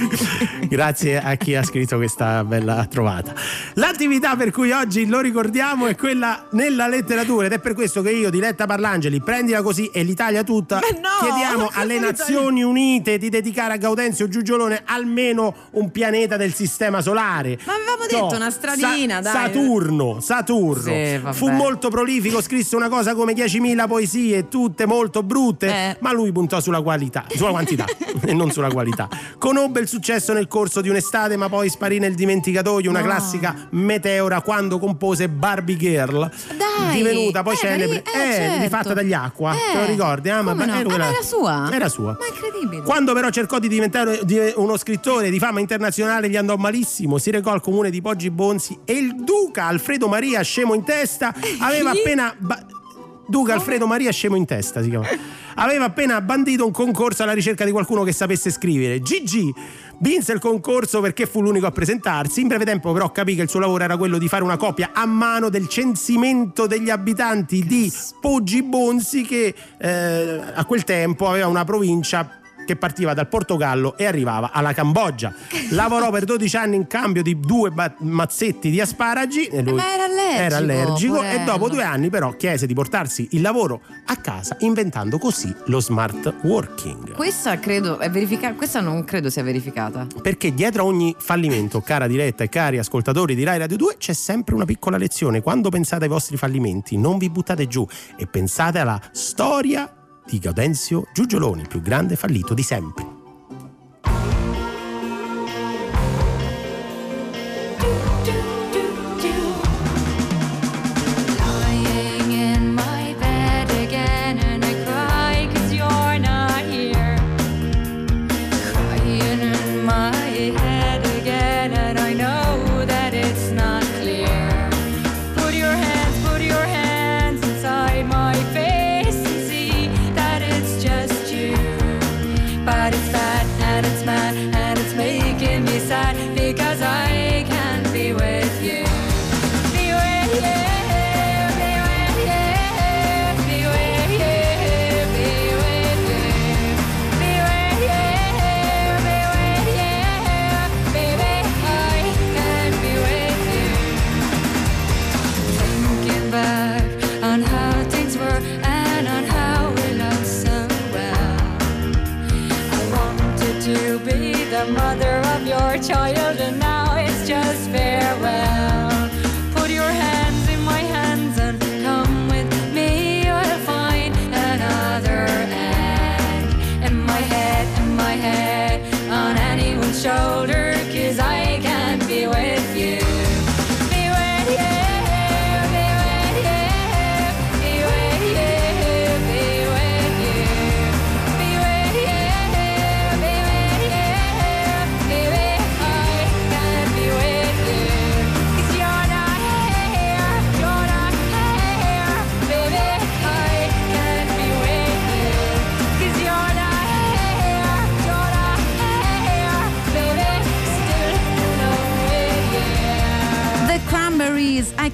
Speaker 2: [laughs]
Speaker 3: Grazie a chi ha scritto questa bella trovata. L'attività per cui oggi lo ricordiamo è quella nella letteratura ed è per questo che io, Diletta Parlangeli, prendila così e l'Italia tutta,
Speaker 2: no,
Speaker 3: chiediamo alle Nazioni Unite di dedicare a Gaudenzio Giugiolone almeno un pianeta del sistema solare.
Speaker 2: Ma avevamo detto una stradina, dai.
Speaker 3: Saturno, Saturno.
Speaker 2: Sì.
Speaker 3: Fu molto prolifico, scrisse una cosa come 10.000 poesie, tutte molto brutte,
Speaker 2: Eh.
Speaker 3: ma lui puntò sulla qualità, sulla quantità [laughs] e non sulla qualità. Conobbe il successo nel corso di un'estate, ma poi sparì nel dimenticatoio, una
Speaker 2: No.
Speaker 3: classica meteora quando compose Barbie Girl.
Speaker 2: Dai,
Speaker 3: divenuta poi
Speaker 2: eh,
Speaker 3: celebre,
Speaker 2: eh,
Speaker 3: eh,
Speaker 2: certo.
Speaker 3: rifatta dagli acqua,
Speaker 2: Eh,
Speaker 3: te lo ricordi? Ah,
Speaker 2: come no?
Speaker 3: eh,
Speaker 2: Ah, ma era sua?
Speaker 3: Era sua.
Speaker 2: Ma incredibile.
Speaker 3: Quando però cercò di diventare di- uno scrittore di fama internazionale gli andò malissimo, si recò al comune di Poggi Bonzi e il duca Alfredo Maria, scemo in testa, aveva
Speaker 2: Chi?
Speaker 3: appena... ba-
Speaker 13: Duca Alfredo Maria Scemo in testa si chiama. Aveva appena bandito un concorso alla ricerca di qualcuno che sapesse scrivere. Gigi vinse il concorso perché fu l'unico a presentarsi. In breve tempo, però, capì che il suo lavoro era quello di fare una copia a mano del censimento degli abitanti di Poggi Bonzi, che eh, a quel tempo aveva una provincia che partiva dal Portogallo e arrivava alla Cambogia. [laughs] Lavorò per 12 anni in cambio di due ba- mazzetti di asparagi. E lui
Speaker 2: ma era allergico,
Speaker 13: era allergico e dopo due anni però chiese di portarsi il lavoro a casa inventando così lo smart working.
Speaker 2: Questa credo è verificata. Questa non credo sia verificata.
Speaker 13: Perché dietro a ogni fallimento, cara diretta e cari ascoltatori di Rai Radio 2, c'è sempre una piccola lezione. Quando pensate ai vostri fallimenti, non vi buttate giù e pensate alla storia di Gaudenzio Giugioloni, il più grande fallito di sempre.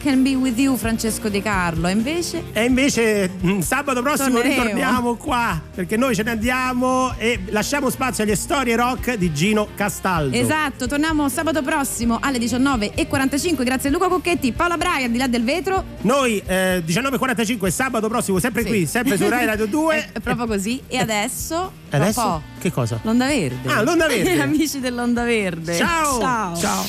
Speaker 2: Can Be With You, Francesco De Carlo. E invece
Speaker 13: E invece mh, sabato prossimo
Speaker 2: Torneremo.
Speaker 13: ritorniamo qua perché noi ce ne andiamo e lasciamo spazio alle storie rock di Gino Castaldo.
Speaker 2: Esatto, torniamo sabato prossimo alle 19.45. Grazie a Luca Cocchetti, Paola Braia, al di là del vetro.
Speaker 13: Noi eh, 19.45 sabato prossimo, sempre
Speaker 2: Sì.
Speaker 13: qui, sempre su Rai Radio [laughs] 2.
Speaker 2: È proprio così. E adesso, tra
Speaker 13: Adesso
Speaker 2: po',
Speaker 13: che cosa?
Speaker 2: l'onda verde.
Speaker 13: Ah, l'onda [laughs] verde.
Speaker 2: Amici dell'onda verde.
Speaker 13: Ciao.
Speaker 2: Ciao.
Speaker 13: Ciao.